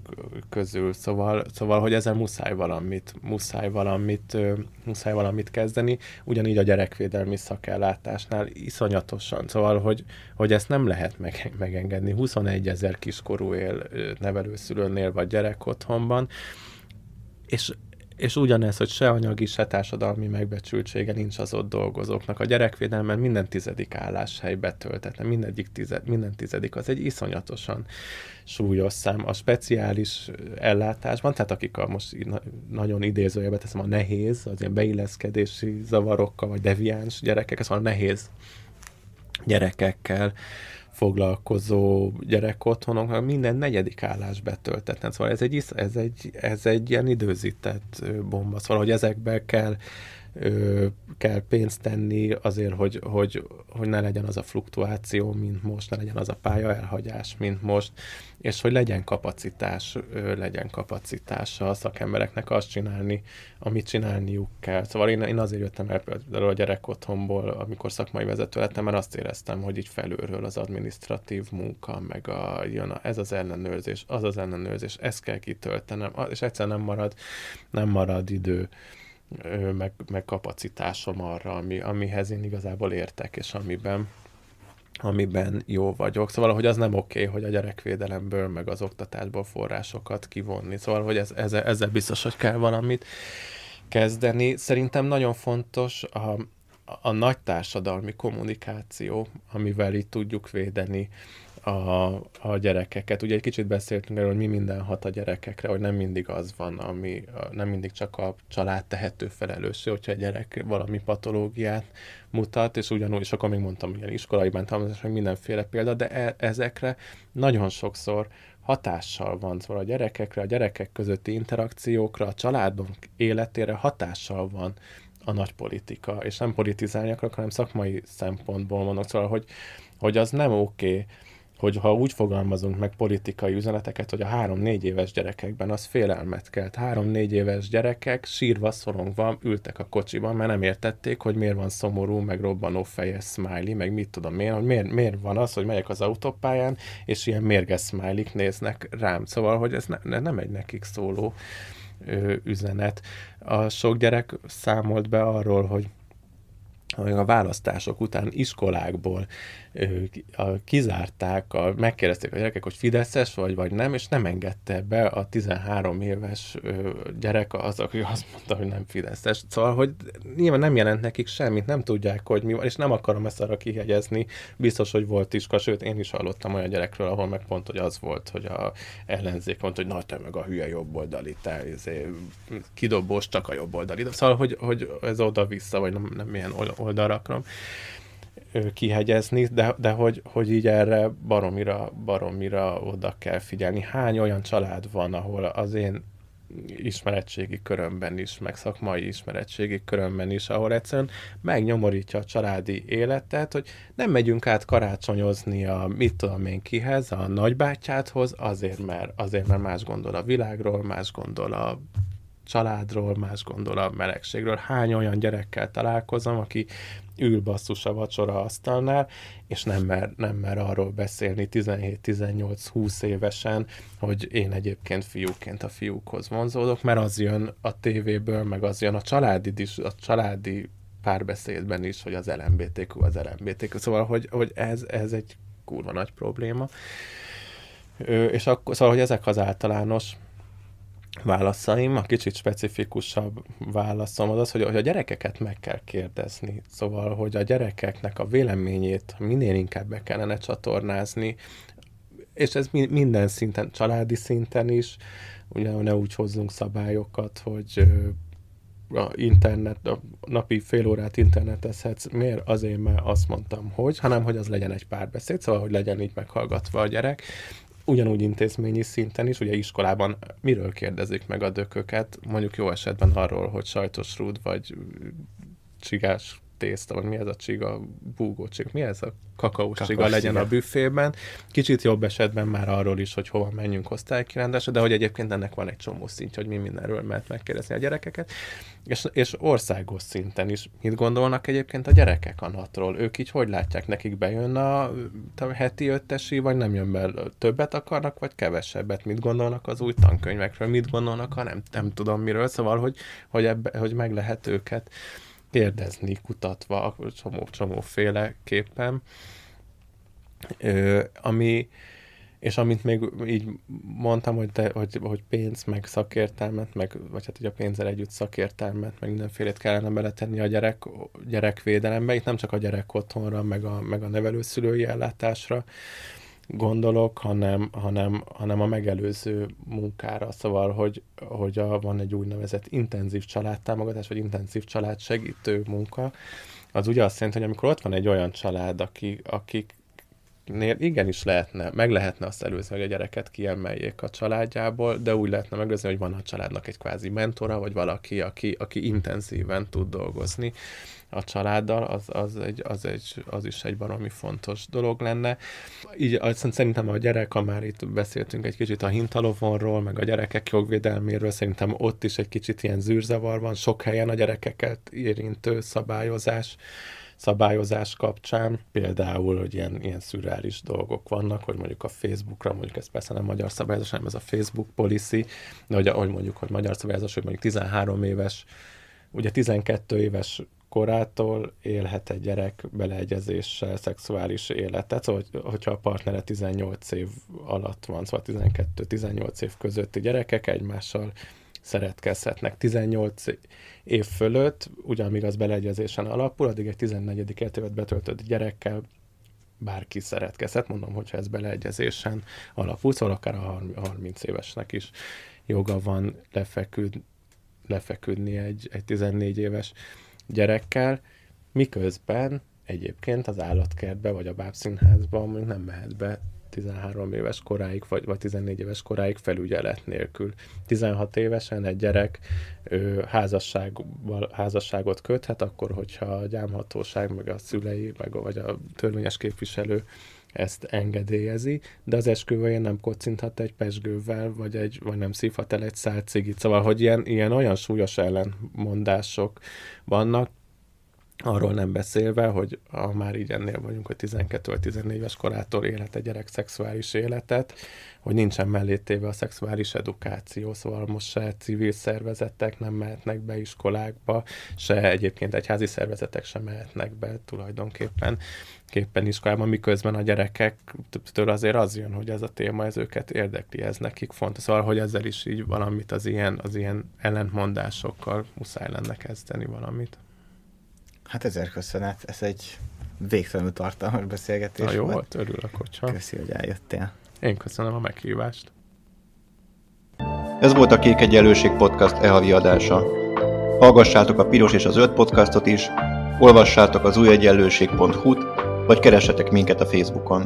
közül, szóval, szóval, hogy ezzel muszáj valamit, muszáj valamit, muszáj valamit kezdeni, ugyanígy a gyerekvédelmi szakellátásnál iszonyatosan, szóval, hogy, hogy ezt nem lehet meg, megengedni. 21 ezer kiskorú él nevelőszülőnél vagy gyerek otthonban, és és ugyanez, hogy se anyagi, se társadalmi megbecsültsége nincs az ott dolgozóknak. A gyerekvédelmen minden tizedik álláshely betöltetlen, mindegyik tized, minden tizedik, az egy iszonyatosan súlyos szám. A speciális ellátásban, tehát akik a most nagyon idézőjebe teszem, a nehéz, az ilyen beilleszkedési zavarokkal, vagy deviáns gyerekek, szóval nehéz gyerekekkel foglalkozó gyerekotthonoknak minden negyedik állás betöltetlen. Szóval ez egy, ez egy, ez egy ilyen időzített bomba. Szóval, hogy ezekbe kell kell pénzt tenni azért, hogy, hogy, hogy ne legyen az a fluktuáció, mint most, ne legyen az a pálya elhagyás, mint most, és hogy legyen kapacitás, legyen kapacitása a szakembereknek azt csinálni, amit csinálniuk kell. Szóval én, én azért jöttem el például a gyerek otthonból, amikor szakmai vezető lettem, mert azt éreztem, hogy így felülről az administratív munka, meg a, jön a, ez az ellenőrzés, az az ellenőrzés, ezt kell kitöltenem, és egyszer nem marad, nem marad idő meg, meg kapacitásom arra, ami, amihez én igazából értek, és amiben amiben jó vagyok. Szóval, hogy az nem oké, okay, hogy a gyerekvédelemből, meg az oktatásból forrásokat kivonni. Szóval, hogy ez, ezzel, ezzel biztos, hogy kell valamit kezdeni. Szerintem nagyon fontos a, a nagy társadalmi kommunikáció, amivel itt tudjuk védeni a, a gyerekeket. Ugye egy kicsit beszéltünk erről, hogy mi minden hat a gyerekekre, hogy nem mindig az van, ami nem mindig csak a család tehető felelőssé, hogyha egy gyerek valami patológiát mutat, és ugyanúgy, és akkor még mondtam, hogy iskolai bántalmazás, meg mindenféle példa, de e, ezekre nagyon sokszor hatással van, szóval a gyerekekre, a gyerekek közötti interakciókra, a családon életére hatással van a nagy politika, és nem politizálni akarok, hanem szakmai szempontból mondok, szóval, hogy, hogy az nem oké, okay, hogy ha úgy fogalmazunk meg politikai üzeneteket, hogy a három-négy éves gyerekekben az félelmet kelt. Három-négy éves gyerekek sírva, szorongva ültek a kocsiban, mert nem értették, hogy miért van szomorú, meg robbanó fejes smiley, meg mit tudom én, hogy miért, miért van az, hogy megyek az autópályán, és ilyen mérges smiley néznek rám. Szóval, hogy ez ne, nem egy nekik szóló ö, üzenet. A sok gyerek számolt be arról, hogy a választások után iskolákból kizárták, a, megkérdezték a gyerekek, hogy Fideszes vagy, vagy nem, és nem engedte be a 13 éves gyerek az, aki azt mondta, hogy nem Fideszes. Szóval, hogy nyilván nem jelent nekik semmit, nem tudják, hogy mi van, és nem akarom ezt arra kihegyezni. Biztos, hogy volt iska, sőt, én is hallottam olyan gyerekről, ahol meg pont, hogy az volt, hogy a ellenzék mondta, hogy nagy te meg a hülye jobboldali, te izé, kidobós, csak a jobboldali. Szóval, hogy, hogy ez oda-vissza, vagy nem, nem milyen oldalra akarom kihegyezni, de, de hogy, hogy így erre baromira, baromira oda kell figyelni. Hány olyan család van, ahol az én ismeretségi körömben is, meg szakmai ismeretségi körömben is, ahol egyszerűen megnyomorítja a családi életet, hogy nem megyünk át karácsonyozni a mit tudom én kihez, a nagybátyádhoz, azért mert, azért, mert más gondol a világról, más gondol a családról, más gondol a melegségről. Hány olyan gyerekkel találkozom, aki ül basszus a vacsora asztalnál, és nem mer, nem mer arról beszélni 17-18-20 évesen, hogy én egyébként fiúként a fiúkhoz vonzódok, mert az jön a tévéből, meg az jön a családi, a családi párbeszédben is, hogy az LMBTQ az LMBTQ. Szóval, hogy, hogy ez, ez egy kurva nagy probléma. Ö, és akkor, szóval, hogy ezek az általános válaszaim, a kicsit specifikusabb válaszom az az, hogy, hogy a gyerekeket meg kell kérdezni. Szóval, hogy a gyerekeknek a véleményét minél inkább be kellene csatornázni, és ez minden szinten, családi szinten is, ugye ne úgy hozzunk szabályokat, hogy a internet, a napi fél órát internetezhetsz, miért? Azért, mert azt mondtam, hogy, hanem hogy az legyen egy párbeszéd, szóval, hogy legyen így meghallgatva a gyerek, ugyanúgy intézményi szinten is, ugye iskolában miről kérdezik meg a dököket, mondjuk jó esetben arról, hogy sajtos rúd, vagy csigás tészta, vagy mi ez a csiga, búgó csiga, mi ez a kakaós csiga legyen a büfében. Kicsit jobb esetben már arról is, hogy hova menjünk osztálykirendásra, de hogy egyébként ennek van egy csomó szintje, hogy mi mindenről lehet megkérdezni a gyerekeket. És, és országos szinten is mit gondolnak egyébként a gyerekek a natról? Ők így hogy látják, nekik bejön a, a heti öttesi, vagy nem jön be, többet akarnak, vagy kevesebbet? Mit gondolnak az új tankönyvekről? Mit gondolnak, ha nem, nem tudom miről? Szóval, hogy, hogy, ebbe, hogy meg lehet őket kérdezni, kutatva, csomó, féleképpen, Ö, ami, és amit még így mondtam, hogy, te, hogy, hogy pénz, meg szakértelmet, meg, vagy hát hogy a pénzzel együtt szakértelmet, meg mindenfélét kellene beletenni a gyerek, gyerekvédelembe, itt nem csak a gyerek otthonra, meg a, meg a nevelőszülői ellátásra, gondolok, hanem, hanem, hanem a megelőző munkára. Szóval, hogy, hogy a, van egy úgynevezett intenzív családtámogatás, vagy intenzív családsegítő munka, az ugye azt jelenti, hogy amikor ott van egy olyan család, aki, akik igenis lehetne, meg lehetne azt előzni, hogy a gyereket kiemeljék a családjából, de úgy lehetne megőrizni, hogy van a családnak egy kvázi mentora, vagy valaki, aki, aki intenzíven tud dolgozni a családdal, az, az, egy, az, egy, az is egy valami fontos dolog lenne. Így szerintem a gyerek, már itt beszéltünk egy kicsit a hintalovonról, meg a gyerekek jogvédelméről, szerintem ott is egy kicsit ilyen zűrzavar van, sok helyen a gyerekeket érintő szabályozás szabályozás kapcsán, például, hogy ilyen, ilyen szürreális dolgok vannak, hogy mondjuk a Facebookra, mondjuk ez persze nem magyar szabályozás, hanem ez a Facebook policy, de hogy, ahogy mondjuk, hogy magyar szabályozás, hogy mondjuk 13 éves, ugye 12 éves korától élhet egy gyerek beleegyezéssel szexuális életet, szóval hogyha a partnere 18 év alatt van, szóval 12-18 év közötti gyerekek egymással szeretkezhetnek 18 év fölött, ugyanamíg az beleegyezésen alapul, addig egy 14. évet betöltött gyerekkel bárki szeretkezhet, mondom, hogyha ez beleegyezésen alapul, szóval akár a 30 évesnek is joga van lefeküd, lefeküdni egy, egy 14 éves gyerekkel, miközben egyébként az állatkertbe vagy a bábszínházba mondjuk nem mehet be 13 éves koráig, vagy, vagy 14 éves koráig felügyelet nélkül. 16 évesen egy gyerek ő, házasság, házasságot köthet, akkor, hogyha a gyámhatóság, meg a szülei, meg, vagy a törvényes képviselő ezt engedélyezi, de az esküvőjén nem kocinthat egy pesgővel, vagy, egy, vagy nem szívhat el egy szál cigit. Szóval, hogy ilyen, ilyen olyan súlyos ellenmondások vannak, Arról nem beszélve, hogy ha már így ennél vagyunk, hogy 12-14 éves korától élhet egy gyerek szexuális életet, hogy nincsen mellétéve a szexuális edukáció, szóval most se civil szervezetek nem mehetnek be iskolákba, se egyébként egyházi szervezetek sem mehetnek be tulajdonképpen képpen iskolában, miközben a gyerekektől azért az jön, hogy ez a téma, ez őket érdekli, ez nekik fontos. Szóval, hogy ezzel is így valamit az ilyen, az ilyen ellentmondásokkal muszáj lenne kezdeni valamit. Hát ezer köszönet, ez egy végtelenül tartalmas beszélgetés Na jó volt. volt, örülök, hogyha. Köszi, hogy eljöttél. Én köszönöm a meghívást. Ez volt a Kék Egyenlőség Podcast e-havi adása. Hallgassátok a Piros és az Öt podcastot is, olvassátok az újegyenlőség.hu-t, vagy keressetek minket a Facebookon.